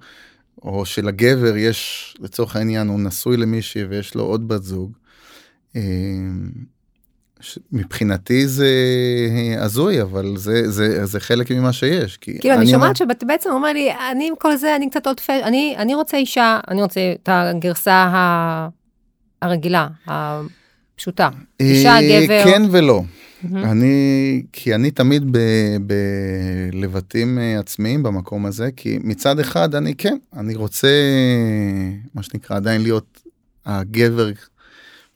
או שלגבר יש, לצורך העניין, הוא נשוי למישהי ויש לו עוד בת זוג. מבחינתי זה הזוי אבל זה זה זה חלק ממה שיש כי כאילו, אני אומר- שומעת שאתה בעצם אומר לי, אני עם כל זה, אני קצת עוד פש... אני, אני רוצה אישה, אני רוצה את הגרסה ה... הרגילה, הפשוטה. אישה, אה, גבר. כן ולא. אני כי אני תמיד ב- בלבטים אה, עצמיים במקום הזה כי מצד אחד אני כן אני רוצה מה שנקרא עדיין להיות הגבר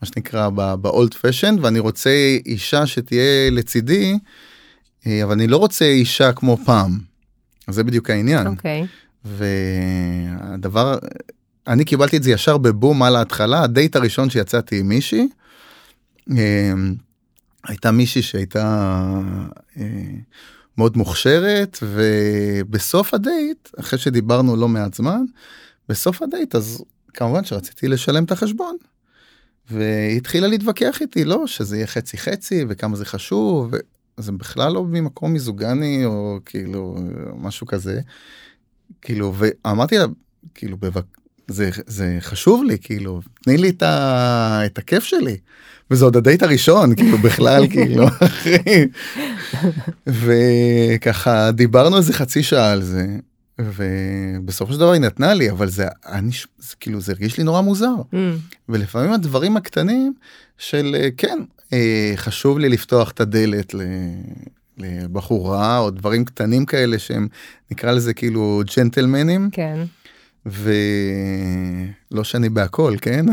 מה שנקרא באולד פשן ואני רוצה אישה שתהיה לצידי אה, אבל אני לא רוצה אישה כמו פעם. זה בדיוק העניין. אוקיי. והדבר, אני קיבלתי את זה ישר בבום על ההתחלה, הדייט הראשון שיצאתי עם מישהי, אה, הייתה מישהי שהייתה אה, מאוד מוכשרת, ובסוף הדייט, אחרי שדיברנו לא מעט זמן, בסוף הדייט אז כמובן שרציתי לשלם את החשבון. והיא התחילה להתווכח איתי, לא, שזה יהיה חצי חצי וכמה זה חשוב, וזה בכלל לא ממקום מיזוגני או כאילו משהו כזה. כאילו, ואמרתי לה, כאילו, בבק... זה, זה חשוב לי, כאילו, תני לי את, ה, את הכיף שלי. וזה עוד הדייט הראשון, כאילו, בכלל, כאילו, אחי. וככה, דיברנו איזה חצי שעה על זה, ובסופו של דבר היא נתנה לי, אבל זה, אני, זה כאילו, זה הרגיש לי נורא מוזר. Mm. ולפעמים הדברים הקטנים של, אה, כן, אה, חשוב לי לפתוח את הדלת ל... לבחורה או דברים קטנים כאלה שהם נקרא לזה כאילו ג'נטלמנים. כן. ולא שאני בהכל כן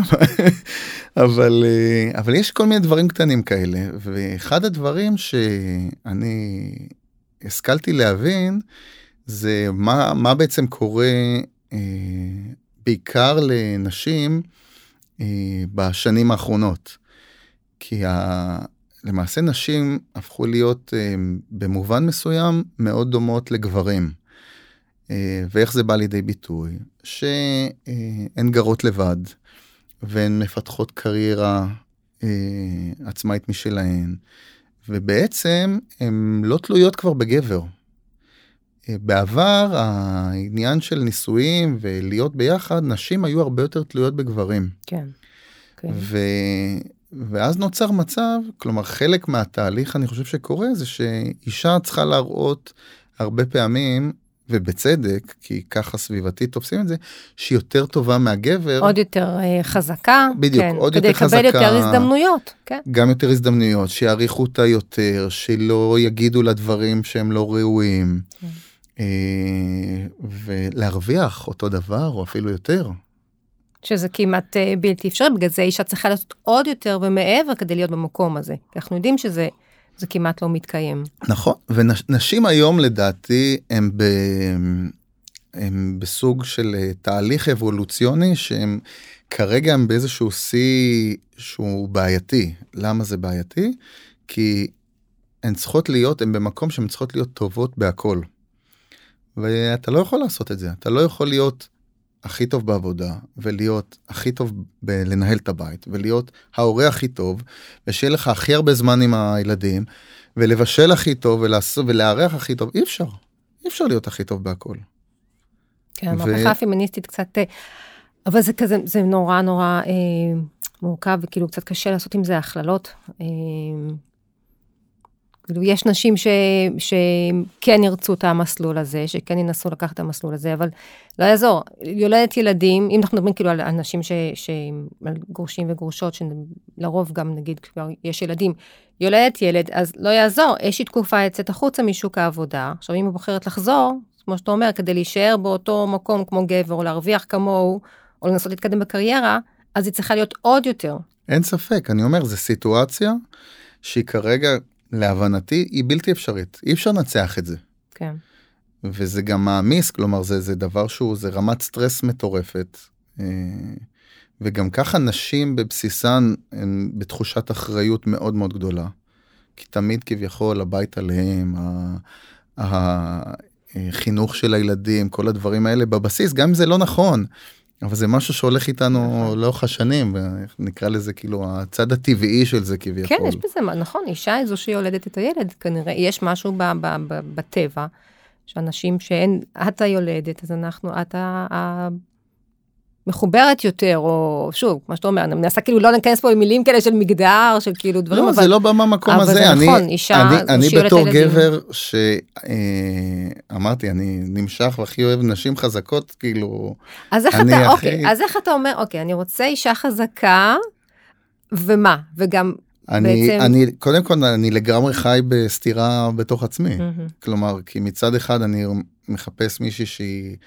אבל אה, אבל יש כל מיני דברים קטנים כאלה ואחד הדברים שאני השכלתי להבין זה מה מה בעצם קורה אה, בעיקר לנשים אה, בשנים האחרונות. כי ה... למעשה נשים הפכו להיות אה, במובן מסוים מאוד דומות לגברים. אה, ואיך זה בא לידי ביטוי? שהן גרות לבד והן מפתחות קריירה אה, עצמאית משלהן, ובעצם הן לא תלויות כבר בגבר. בעבר העניין של נישואים ולהיות ביחד, נשים היו הרבה יותר תלויות בגברים. כן. כן. ו... ואז נוצר מצב, כלומר חלק מהתהליך אני חושב שקורה זה שאישה צריכה להראות הרבה פעמים ובצדק כי ככה סביבתית תופסים את זה שהיא יותר טובה מהגבר עוד יותר uh, חזקה בדיוק כן, עוד יותר חזקה כדי לקבל יותר הזדמנויות כן גם יותר הזדמנויות שיעריכו אותה יותר שלא יגידו לה דברים שהם לא ראויים כן. Uh, ולהרוויח אותו דבר או אפילו יותר. שזה כמעט uh, בלתי אפשרי, בגלל זה אישה צריכה לעשות עוד יותר ומעבר כדי להיות במקום הזה. אנחנו יודעים שזה זה כמעט לא מתקיים. נכון, ונשים היום לדעתי הם, ב, הם בסוג של אה, תהליך אבולוציוני שהם כרגע הם באיזשהו שיא שהוא בעייתי. למה זה בעייתי? כי הן צריכות להיות, הן במקום שהן צריכות להיות טובות בהכל. ואתה לא יכול לעשות את זה, אתה לא יכול להיות הכי טוב בעבודה ולהיות הכי טוב בלנהל את הבית ולהיות ההורה הכי טוב ושיהיה לך הכי הרבה זמן עם הילדים ולבשל הכי טוב ולארח הכי טוב אי אפשר אי אפשר להיות הכי טוב בהכל. כן, המהפכה ו... הפמיניסטית קצת אה, אבל זה כזה זה נורא נורא אה, מורכב וכאילו קצת קשה לעשות עם זה הכללות. אה, כאילו, יש נשים ש, שכן ירצו את המסלול הזה, שכן ינסו לקחת את המסלול הזה, אבל לא יעזור. יולדת ילדים, אם אנחנו מדברים כאילו על אנשים ש, ש, על גרושים וגרושות, שלרוב גם נגיד כבר יש ילדים, יולדת ילד, אז לא יעזור, איזושהי תקופה יצאת החוצה משוק העבודה. עכשיו, אם היא בוחרת לחזור, כמו שאתה אומר, כדי להישאר באותו מקום כמו גבר, או להרוויח כמוהו, או לנסות להתקדם בקריירה, אז היא צריכה להיות עוד יותר. אין ספק, אני אומר, זו סיטואציה שהיא כרגע להבנתי היא בלתי אפשרית אי אפשר לנצח את זה. כן. וזה גם מעמיס כלומר זה זה דבר שהוא זה רמת סטרס מטורפת. אה, וגם ככה נשים בבסיסן הן בתחושת אחריות מאוד מאוד גדולה. כי תמיד כביכול הבית עליהם, החינוך של הילדים, כל הדברים האלה בבסיס, גם אם זה לא נכון, אבל זה משהו שהולך איתנו נכון. לאורך השנים, נקרא לזה כאילו הצד הטבעי של זה כביכול. כן, יש בזה, נכון, אישה היא זו שיולדת את הילד, כנראה יש משהו ב, ב, ב, בטבע, שאנשים שאין, את היולדת, אז אנחנו, את ה... מחוברת יותר, או שוב, מה שאתה אומר, אני מנסה כאילו לא להיכנס פה עם מילים כאלה של מגדר, של כאילו דברים, לא, אבל... זה לא בא מהמקום הזה. אבל זה אני, נכון, אישה אני, אני בתור גבר שאמרתי, אה, אני נמשך והכי אוהב נשים חזקות, כאילו... אז איך אתה, הכי... אוקיי, אז איך אתה אומר, אוקיי, אני רוצה אישה חזקה, ומה? וגם אני, בעצם... אני, קודם כל, אני לגמרי חי בסתירה בתוך עצמי. Mm-hmm. כלומר, כי מצד אחד אני מחפש מישהי שהיא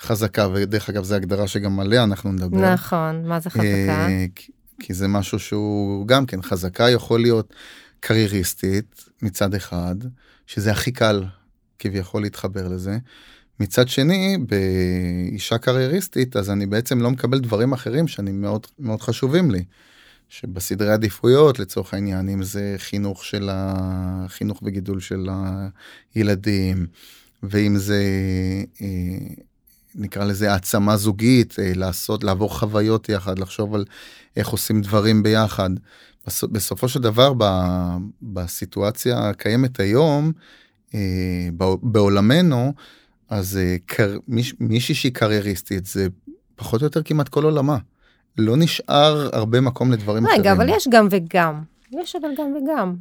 חזקה, ודרך אגב, זו הגדרה שגם עליה אנחנו נדבר. נכון, מה זה חזקה? אה, כי, כי זה משהו שהוא גם כן, חזקה יכול להיות קרייריסטית מצד אחד, שזה הכי קל כביכול להתחבר לזה. מצד שני, באישה קרייריסטית, אז אני בעצם לא מקבל דברים אחרים שאני מאוד מאוד חשובים לי. שבסדרי עדיפויות לצורך העניין אם זה חינוך של החינוך וגידול של הילדים ואם זה אה, נקרא לזה העצמה זוגית אה, לעשות לעבור חוויות יחד לחשוב על איך עושים דברים ביחד. בסופו של דבר בסיטואציה הקיימת היום אה, בעולמנו אז מישהי שהיא קרייריסטית זה פחות או יותר כמעט כל עולמה. לא נשאר הרבה מקום לדברים אחרים. רגע, אבל יש גם וגם. יש אבל גם וגם.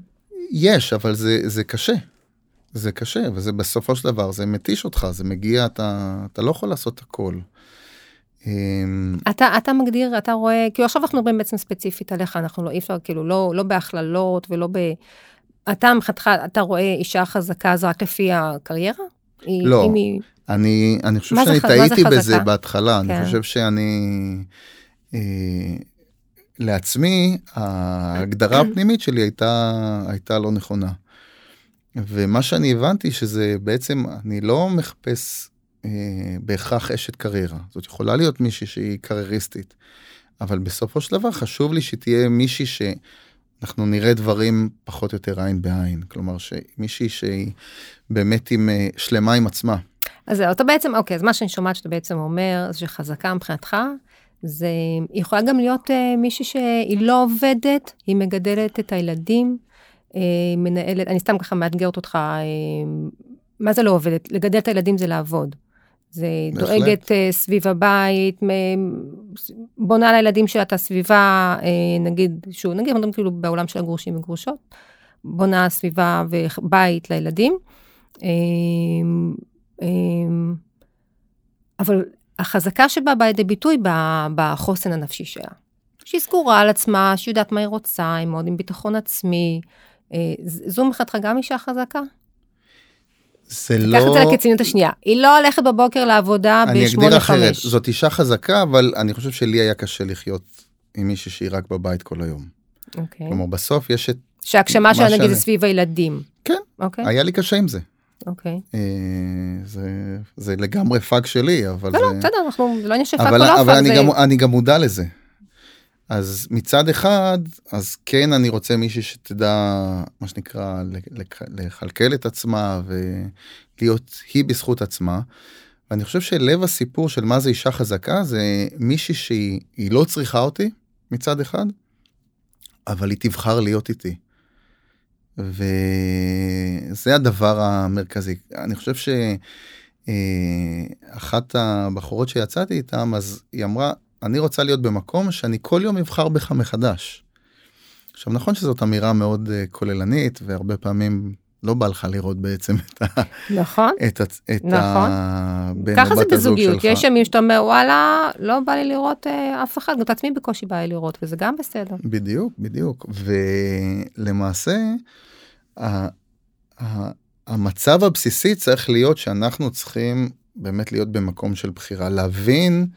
יש, אבל זה, זה קשה. זה קשה, וזה בסופו של דבר, זה מתיש אותך, זה מגיע, אתה, אתה לא יכול לעשות הכל. אמ, אתה, אתה מגדיר, אתה רואה, כאילו עכשיו אנחנו מדברים בעצם ספציפית עליך, אנחנו לא, אי אפשר, כאילו, לא, לא בהכללות ולא ב... אתה מבחינתך, אתה רואה אישה חזקה זה רק לפי הקריירה? לא. אם היא... אני, אני חושב שאני ח- טעיתי בזה? בהתחלה, כן. אני חושב שאני... אה, לעצמי, ההגדרה הפנימית שלי הייתה, הייתה לא נכונה. ומה שאני הבנתי שזה בעצם, אני לא מחפש אה, בהכרח אשת קריירה. זאת יכולה להיות מישהי שהיא קרייריסטית, אבל בסופו של דבר חשוב לי שתהיה מישהי שאנחנו נראה דברים פחות או יותר עין בעין. כלומר, מישהי שהיא באמת עם, אה, שלמה עם עצמה. אז זהו, אתה בעצם, אוקיי, אז מה שאני שומעת שאתה בעצם אומר, זה שחזקה מבחינתך, זה, יכולה גם להיות אה, מישהי שהיא לא עובדת, היא מגדלת את הילדים, מנהלת, אני סתם ככה מאתגרת אותך, אה, מה זה לא עובדת? לגדל את הילדים זה לעבוד. זה בהחלט. דואגת אה, סביב הבית, בונה לילדים שלה את הסביבה, אה, נגיד, שוב, נגיד, מדברים כאילו בעולם של הגרושים וגרושות, בונה סביבה ובית לילדים. אה, אה, אבל החזקה שבה באה לידי ביטוי בחוסן הנפשי שלה. שהיא סגורה על עצמה, שהיא יודעת מה היא רוצה, היא מאוד עם ביטחון עצמי. אה, זו מבחינתך גם אישה חזקה? זה קח לא... את זה לקיצוניות השנייה. היא לא הולכת בבוקר לעבודה אני בשמונה אגדיר אחרת. זאת אישה חזקה, אבל אני חושב שלי היה קשה לחיות עם מישהי שהיא רק בבית כל היום. אוקיי. כלומר, בסוף יש את... שההגשמה מה שלה נגיד זה סביב הילדים. כן. אוקיי, היה לי קשה עם זה. אוקיי. אה, זה, זה לגמרי fuck שלי, אבל לא, זה... לא, בסדר, אנחנו, לא עניין של fuck או אבל, לא אבל אני. גם, אני גם מודע לזה. אז מצד אחד, אז כן אני רוצה מישהי שתדע, מה שנקרא, לכלכל את עצמה ולהיות היא בזכות עצמה. ואני חושב שלב הסיפור של מה זה אישה חזקה זה מישהי שהיא היא לא צריכה אותי מצד אחד, אבל היא תבחר להיות איתי. וזה הדבר המרכזי. אני חושב שאחת הבחורות שיצאתי איתן, אז היא אמרה, אני רוצה להיות במקום שאני כל יום אבחר בך מחדש. עכשיו נכון שזאת אמירה מאוד אה, כוללנית והרבה פעמים לא בא לך לראות בעצם את, ה, נכון. את, ה, את נכון. הבן ככה זה בזוגיות, שלך. יש ימים שאתה אומר, וואלה, לא בא לי לראות אה, אף אחד, גם את עצמי בקושי בא לי לראות, וזה גם בסדר. בדיוק, בדיוק. ולמעשה, ה- ה- המצב הבסיסי צריך להיות שאנחנו צריכים באמת להיות במקום של בחירה, להבין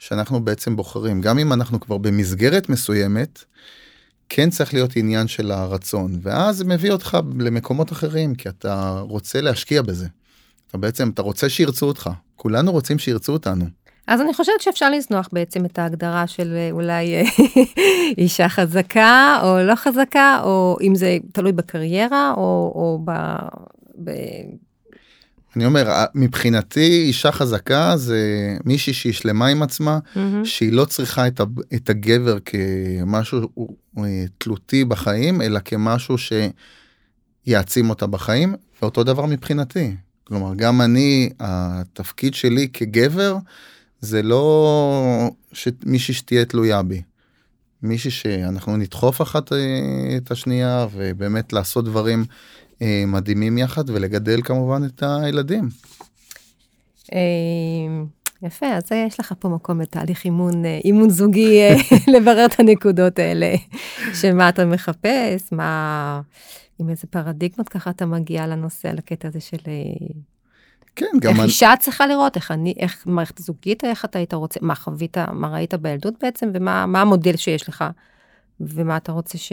שאנחנו בעצם בוחרים, גם אם אנחנו כבר במסגרת מסוימת, כן צריך להיות עניין של הרצון, ואז זה מביא אותך למקומות אחרים, כי אתה רוצה להשקיע בזה. אתה בעצם, אתה רוצה שירצו אותך, כולנו רוצים שירצו אותנו. אז אני חושבת שאפשר לזנוח בעצם את ההגדרה של אה, אולי אה, אישה חזקה או לא חזקה, או אם זה תלוי בקריירה, או, או ב... ב... אני אומר, מבחינתי אישה חזקה זה מישהי שהיא שלמה עם עצמה, מהמם. שהיא לא צריכה את, ה, את הגבר כמשהו אה, תלותי בחיים, אלא כמשהו שיעצים אותה בחיים, ואותו דבר מבחינתי. כלומר, גם אני, התפקיד שלי כגבר, זה לא מישהי שתהיה תלויה בי. מישהי שאנחנו נדחוף אחת אה, את השנייה, ובאמת לעשות דברים מדהימים יחד, ולגדל כמובן את הילדים. אה, יפה, אז יש לך פה מקום לתהליך אימון, אה, אימון זוגי, אה, לברר את הנקודות האלה, שמה אתה מחפש, מה, עם איזה פרדיגמות ככה אתה מגיע לנושא, לקטע הזה של אה, כן, איך גם אני, אישה צריכה לראות, איך אני, איך מערכת זוגית, איך אתה היית רוצה, מה חווית, מה ראית בילדות בעצם, ומה מה המודל שיש לך, ומה אתה רוצה ש...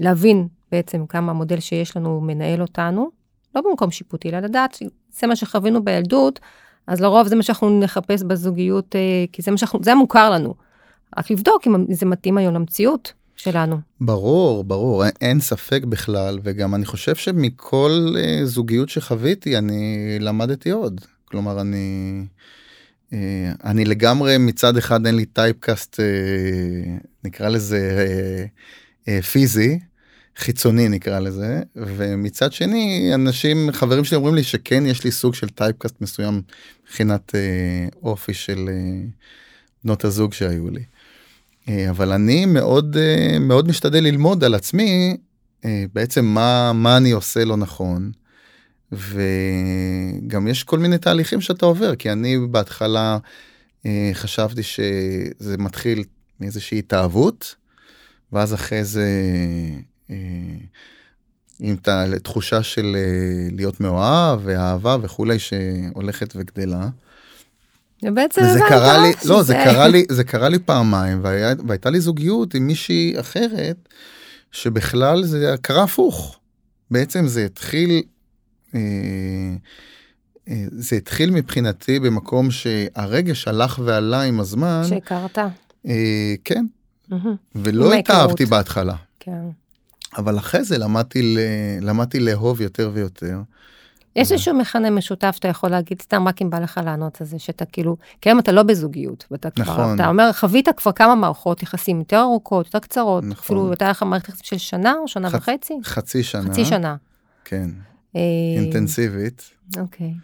להבין בעצם כמה המודל שיש לנו מנהל אותנו, לא במקום שיפוטי, אלא לדעת שזה מה שחווינו בילדות, אז לרוב זה מה שאנחנו נחפש בזוגיות, אה, כי זה מה שאנחנו, זה המוכר לנו. רק לבדוק אם זה מתאים היום למציאות שלנו. ברור, ברור, אין, אין ספק בכלל, וגם אני חושב שמכל אה, זוגיות שחוויתי, אני למדתי עוד. כלומר, אני, אה, אני לגמרי, מצד אחד אין לי typecast, אה, נקרא לזה אה, אה, פיזי, חיצוני נקרא לזה ומצד שני אנשים חברים שלי אומרים לי שכן יש לי סוג של typecast מסוים מבחינת אה, אופי של אה, בנות הזוג שהיו לי. אה, אבל אני מאוד אה, מאוד משתדל ללמוד על עצמי אה, בעצם מה מה אני עושה לא נכון. וגם יש כל מיני תהליכים שאתה עובר כי אני בהתחלה אה, חשבתי שזה מתחיל מאיזושהי התאהבות ואז אחרי זה עם תחושה של אה, להיות מאוהב ואהבה וכולי שהולכת וגדלה. ובעצם הבנת קרה לי, שזה- לא, זה קרה לי, זה קרה לי פעמיים, והיה, והייתה לי זוגיות עם מישהי אחרת, שבכלל זה קרה הפוך. בעצם זה התחיל, אה, אה, זה התחיל מבחינתי במקום שהרגש הלך ועלה עם הזמן, שהכרת. אה, כן, מהמם. ולא התאהבתי. בהתחלה. כן. אבל אחרי זה למדתי, ל... למדתי לאהוב יותר ויותר. יש איזשהו מכנה משותף שאתה יכול להגיד, סתם רק אם בא לך לענות על זה, שאתה כאילו, כי היום אתה לא בזוגיות, ואתה כבר, נכון. אתה אומר, חווית כבר כמה מערכות יחסים יותר ארוכות, יותר קצרות, נכון. אפילו הייתה לך מערכת יחסים של שנה או שנה חצ- וחצי? חצי שנה. חצי שנה. כן, אה, אינטנסיבית. אוקיי.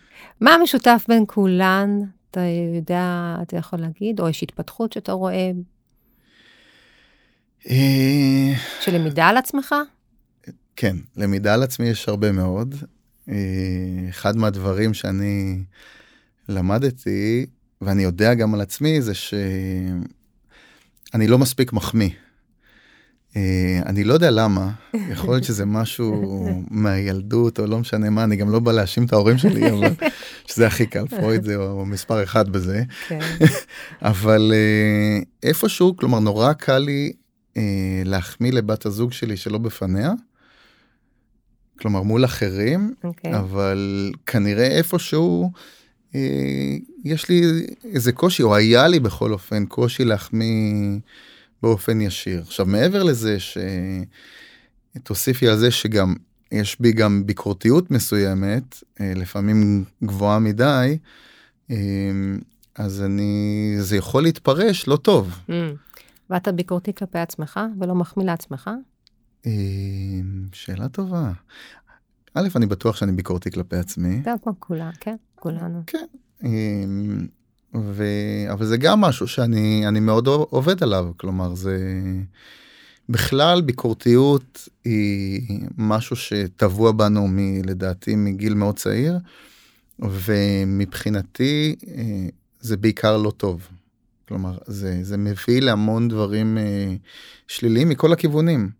מה המשותף בין כולן? אתה יודע, אתה יכול להגיד, או יש התפתחות שאתה רואה אה, של למידה על עצמך? כן, למידה על עצמי יש הרבה מאוד. אה, אחד מהדברים שאני למדתי, ואני יודע גם על עצמי, זה שאני לא מספיק מחמיא. אה, אני לא יודע למה, יכול להיות שזה משהו מהילדות או לא משנה מה, אני גם לא בא להאשים את ההורים שלי, אבל שזה הכי קל, פרויד זה הוא מספר אחד בזה. כן. אבל אה, איפשהו, כלומר נורא קל לי אה, להחמיא לבת הזוג שלי שלא בפניה. כלומר מול אחרים, אוקיי. אבל כנראה איפשהו אה, יש לי איזה קושי, או היה לי בכל אופן קושי להחמיא באופן ישיר. עכשיו מעבר לזה שתוסיפי על זה שגם יש בי גם ביקורתיות מסוימת, אה, לפעמים גבוהה מדי, אה, אז אני, זה יכול להתפרש לא טוב. Mm. ואתה ביקורתי כלפי עצמך ולא מחמיא לעצמך? אה, שאלה טובה. א', אני בטוח שאני ביקורתי כלפי עצמי. אתה כמו כולם, כן, כולנו. כן. אמ, ו... אבל זה גם משהו שאני אני מאוד עובד עליו כלומר זה בכלל ביקורתיות היא משהו שטבוע בנו מ, לדעתי מגיל מאוד צעיר ומבחינתי אה, זה בעיקר לא טוב. כלומר זה זה מביא להמון דברים אה, שליליים מכל הכיוונים.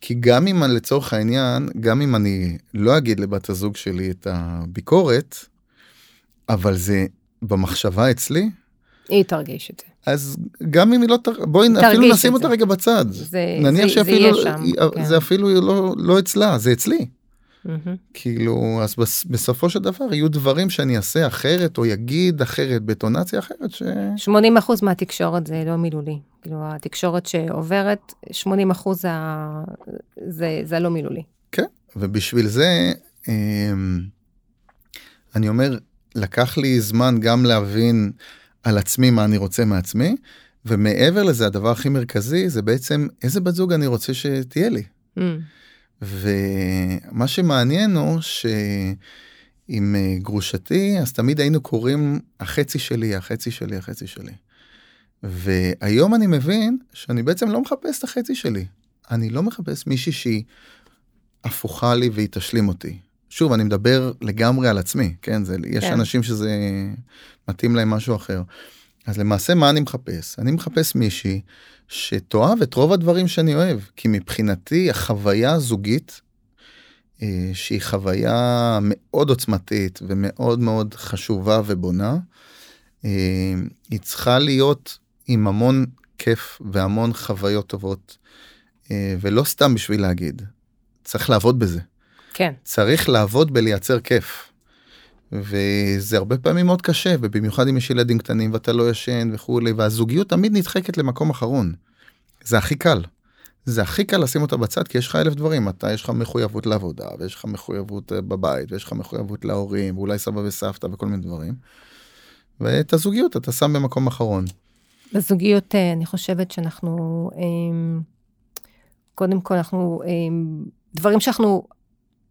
כי גם אם לצורך העניין גם אם אני לא אגיד לבת הזוג שלי את הביקורת אבל זה במחשבה אצלי היא תרגיש את זה. אז גם אם היא לא תר... בואי תרגיש אפילו נשים. אותה רגע בצד זה, נניח זה, שאפילו זה יהיה שם. כן. זה אפילו לא לא אצלה זה אצלי מהמם. כאילו אז בס- בסופו של דבר יהיו דברים שאני אעשה אחרת או יגיד אחרת בטונציה אחרת ש... 80 אחוז מהתקשורת זה לא מילולי. כאילו, התקשורת שעוברת, 80 אחוז זה, זה, זה לא מילולי. כן ובשביל זה אמ, אני אומר לקח לי זמן גם להבין על עצמי מה אני רוצה מעצמי ומעבר לזה הדבר הכי מרכזי זה בעצם איזה בת זוג אני רוצה שתהיה לי. Mm. ומה שמעניין הוא שעם אה, גרושתי אז תמיד היינו קוראים החצי שלי החצי שלי החצי שלי. והיום אני מבין שאני בעצם לא מחפש את החצי שלי אני לא מחפש מישהי שהיא הפוכה לי והיא תשלים אותי. שוב אני מדבר לגמרי על עצמי כן זה יש כן. אנשים שזה מתאים להם משהו אחר. אז למעשה מה אני מחפש אני מחפש מישהי שתאהב את רוב הדברים שאני אוהב כי מבחינתי החוויה הזוגית אה, שהיא חוויה מאוד עוצמתית ומאוד מאוד חשובה ובונה אה, היא צריכה להיות עם המון כיף והמון חוויות טובות אה, ולא סתם בשביל להגיד צריך לעבוד בזה כן. צריך לעבוד בלייצר כיף. וזה הרבה פעמים מאוד קשה ובמיוחד אם יש ילדים קטנים ואתה לא ישן וכולי והזוגיות תמיד נדחקת למקום אחרון. זה הכי קל. זה הכי קל לשים אותה בצד כי יש לך אלף דברים אתה יש לך מחויבות לעבודה ויש לך מחויבות אה, בבית ויש לך מחויבות להורים ואולי סבא וסבתא וכל מיני דברים. ואת הזוגיות אתה שם במקום אחרון. בזוגיות, אה, אני חושבת שאנחנו, אמ, קודם כל אנחנו דברים שאנחנו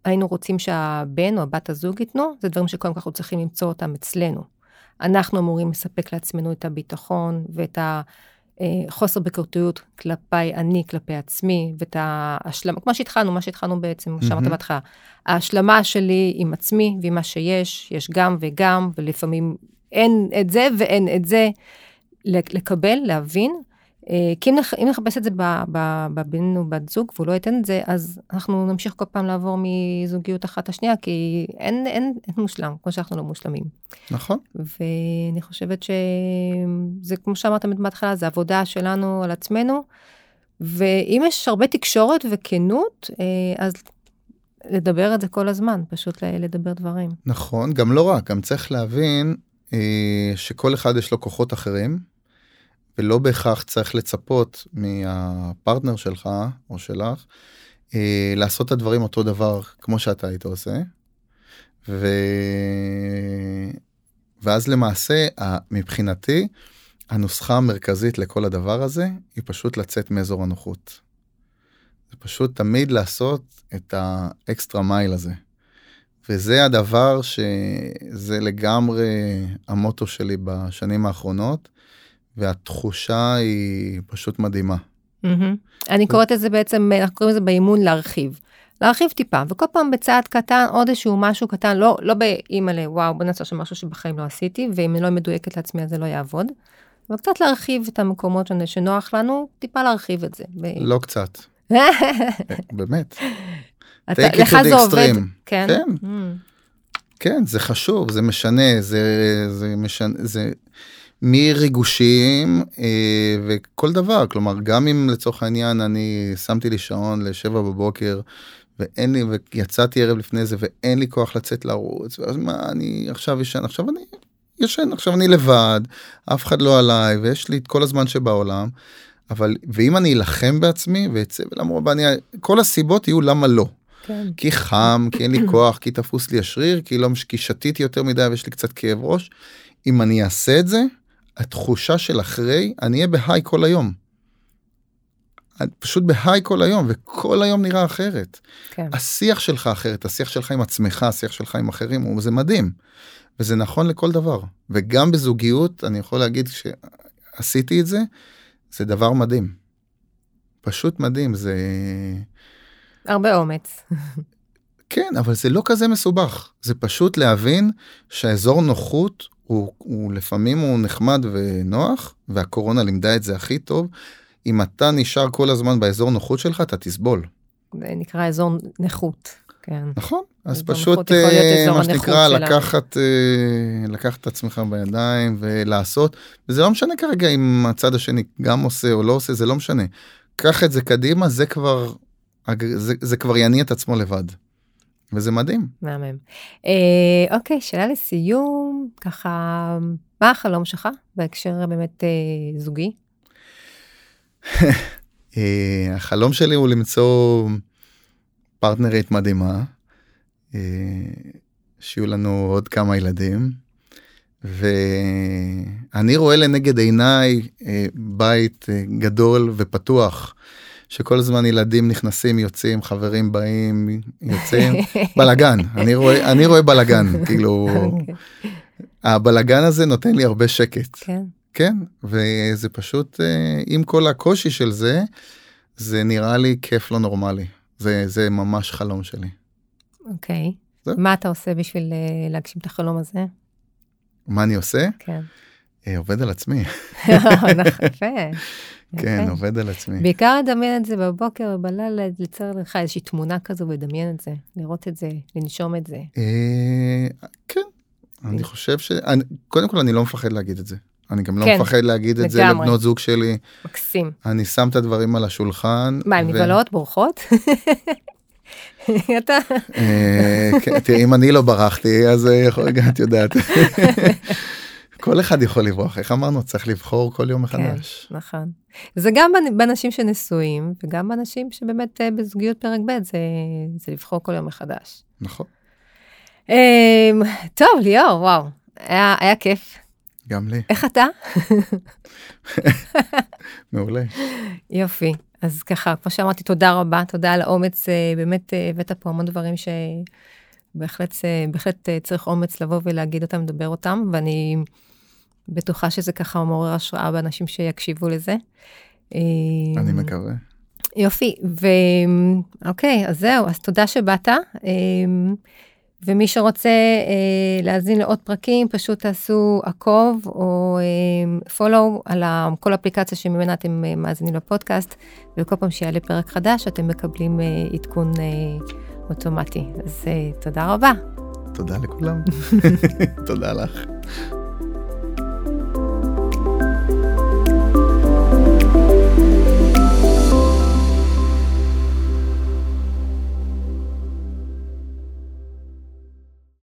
היינו רוצים שהבן או הבת הזוג ייתנו, זה דברים שקודם כל אנחנו צריכים למצוא אותם אצלנו. אנחנו אמורים לספק לעצמנו את הביטחון ואת החוסר ביקורתיות כלפי אני, כלפי עצמי, ואת ההשלמה, כמו שהתחלנו, מה שהתחלנו בעצם, כמו שאמרת בהתחלה, ההשלמה שלי עם עצמי ועם מה שיש, יש גם וגם, ולפעמים אין את זה ואין את זה, לקבל, להבין. אה, כי אם, אם נחפש את זה בבן או בת זוג והוא לא ייתן את זה, אז אנחנו נמשיך כל פעם לעבור מזוגיות אחת לשנייה, כי אין, אין, אין מושלם, כמו שאנחנו לא מושלמים. נכון. ואני חושבת שזה, כמו שאמרת בהתחלה, זה עבודה שלנו על עצמנו, ואם יש הרבה תקשורת וכנות, אה, אז לדבר את זה כל הזמן, פשוט לדבר דברים. נכון, גם לא רק, גם צריך להבין אה, שכל אחד יש לו כוחות אחרים. ולא בהכרח צריך לצפות מהפרטנר שלך או שלך אה, לעשות את הדברים אותו דבר כמו שאתה היית עושה. ו... ואז למעשה מבחינתי הנוסחה המרכזית לכל הדבר הזה היא פשוט לצאת מאזור הנוחות. זה פשוט תמיד לעשות את האקסטרה מייל הזה. וזה הדבר שזה לגמרי המוטו שלי בשנים האחרונות. והתחושה היא פשוט מדהימה. אני קוראת לזה בעצם, אנחנו קוראים לזה באימון להרחיב. להרחיב טיפה, וכל פעם בצעד קטן, עוד איזשהו משהו קטן, לא, לא באימא'לה, וואו, בוא נעשה שם משהו שבחיים לא עשיתי, ואם אני לא מדויקת לעצמי אז זה לא יעבוד. אבל קצת להרחיב את המקומות שנוח לנו, טיפה להרחיב את זה. לא קצת. באמת. לך זה עובד. כן. כן. Mm. כן, זה חשוב, זה משנה, זה, זה משנה, זה... מריגושים אה, וכל דבר, כלומר, גם אם לצורך העניין אני שמתי לי שעון לשבע בבוקר ואין לי, ויצאתי ערב לפני זה ואין לי כוח לצאת לרוץ, ואז מה, אני עכשיו ישן, עכשיו אני ישן, עכשיו אני לבד, אף אחד לא עליי, ויש לי את כל הזמן שבעולם, אבל, ואם אני אלחם בעצמי ואצא ולמרות, ואני, כל הסיבות יהיו למה לא. כן. כי חם, כי אין לי כוח, כי תפוס לי השריר, כי לא, כי שתיתי יותר מדי ויש לי קצת כאב ראש. אם אני אעשה את זה, התחושה של אחרי, אני אהיה בהיי כל היום. פשוט בהיי כל היום, וכל היום נראה אחרת. כן. השיח שלך אחרת, השיח שלך עם עצמך, השיח שלך עם אחרים, זה מדהים. וזה נכון לכל דבר. וגם בזוגיות, אני יכול להגיד שעשיתי את זה, זה דבר מדהים. פשוט מדהים, זה... הרבה אומץ. כן, אבל זה לא כזה מסובך. זה פשוט להבין שהאזור נוחות הוא, הוא לפעמים הוא נחמד ונוח, והקורונה לימדה את זה הכי טוב. אם אתה נשאר כל הזמן באזור נוחות שלך, אתה תסבול. זה נקרא אזור נכות. כן. נכון, אז פשוט אה, מה שנקרא לקחת, אה, לקחת את עצמך בידיים ולעשות, וזה לא משנה כרגע אם הצד השני גם עושה או לא עושה, זה לא משנה. קח את זה קדימה, זה כבר, זה, זה כבר יניע את עצמו לבד. וזה מדהים. מהמם. אה, אוקיי, שאלה לסיום, ככה, מה החלום שלך בהקשר באמת אה, זוגי? אה, החלום שלי הוא למצוא פרטנרית מדהימה, אה, שיהיו לנו עוד כמה ילדים, ואני רואה לנגד עיניי אה, בית אה, גדול ופתוח. שכל הזמן ילדים נכנסים, יוצאים, חברים באים, יוצאים, בלאגן, אני רואה, אני רואה בלאגן, כאילו, אוקיי. הבלאגן הזה נותן לי הרבה שקט. כן. כן, וזה פשוט, אה, עם כל הקושי של זה, זה נראה לי כיף לא נורמלי. זה, זה ממש חלום שלי. אוקיי. זה? מה אתה עושה בשביל אה, להגשים את החלום הזה? מה אני עושה? כן. אה, עובד על עצמי. נכון, יפה. כן, עובד על עצמי. בעיקר לדמיין את זה בבוקר ובלילה, ליצור לך איזושהי תמונה כזו ולדמיין את זה, לראות את זה, לנשום את זה. אה, כן, אני חושב ש... קודם כל, אני לא מפחד להגיד את זה. אני גם לא כן, מפחד להגיד את זה לבנות זוג שלי. מקסים. אני שם את הדברים על השולחן. מה, הן נבהלות, בורחות? אתה... אה, כן, תראי, אם אני לא ברחתי, אז יכול, את יודעת. כל אחד יכול לברוח, איך אמרנו? צריך לבחור כל יום מחדש. כן, נכון. זה גם באנשים שנשואים, וגם באנשים שבאמת אה, בזוגיות פרק ב', זה, זה לבחור כל יום מחדש. נכון. אמ, טוב, ליאור, וואו, היה, היה כיף. גם לי. איך אתה? מעולה. יופי. אז ככה, כמו שאמרתי, תודה רבה, תודה על האומץ, באמת הבאת פה המון דברים שבהחלט בהחלט צריך אומץ לבוא ולהגיד אותם, לדבר אותם, ואני בטוחה שזה ככה מעורר השראה באנשים שיקשיבו לזה. אני מקווה. יופי, ואוקיי, אז זהו, אז תודה שבאת. ומי שרוצה אה, להאזין לעוד פרקים, פשוט תעשו עקוב או אה, follow על כל אפליקציה שממנה אתם אה, מאזינים לפודקאסט, וכל פעם שיעלה פרק חדש אתם מקבלים אה, עדכון אה, אוטומטי. אז אה, תודה רבה. תודה לכולם. תודה לך.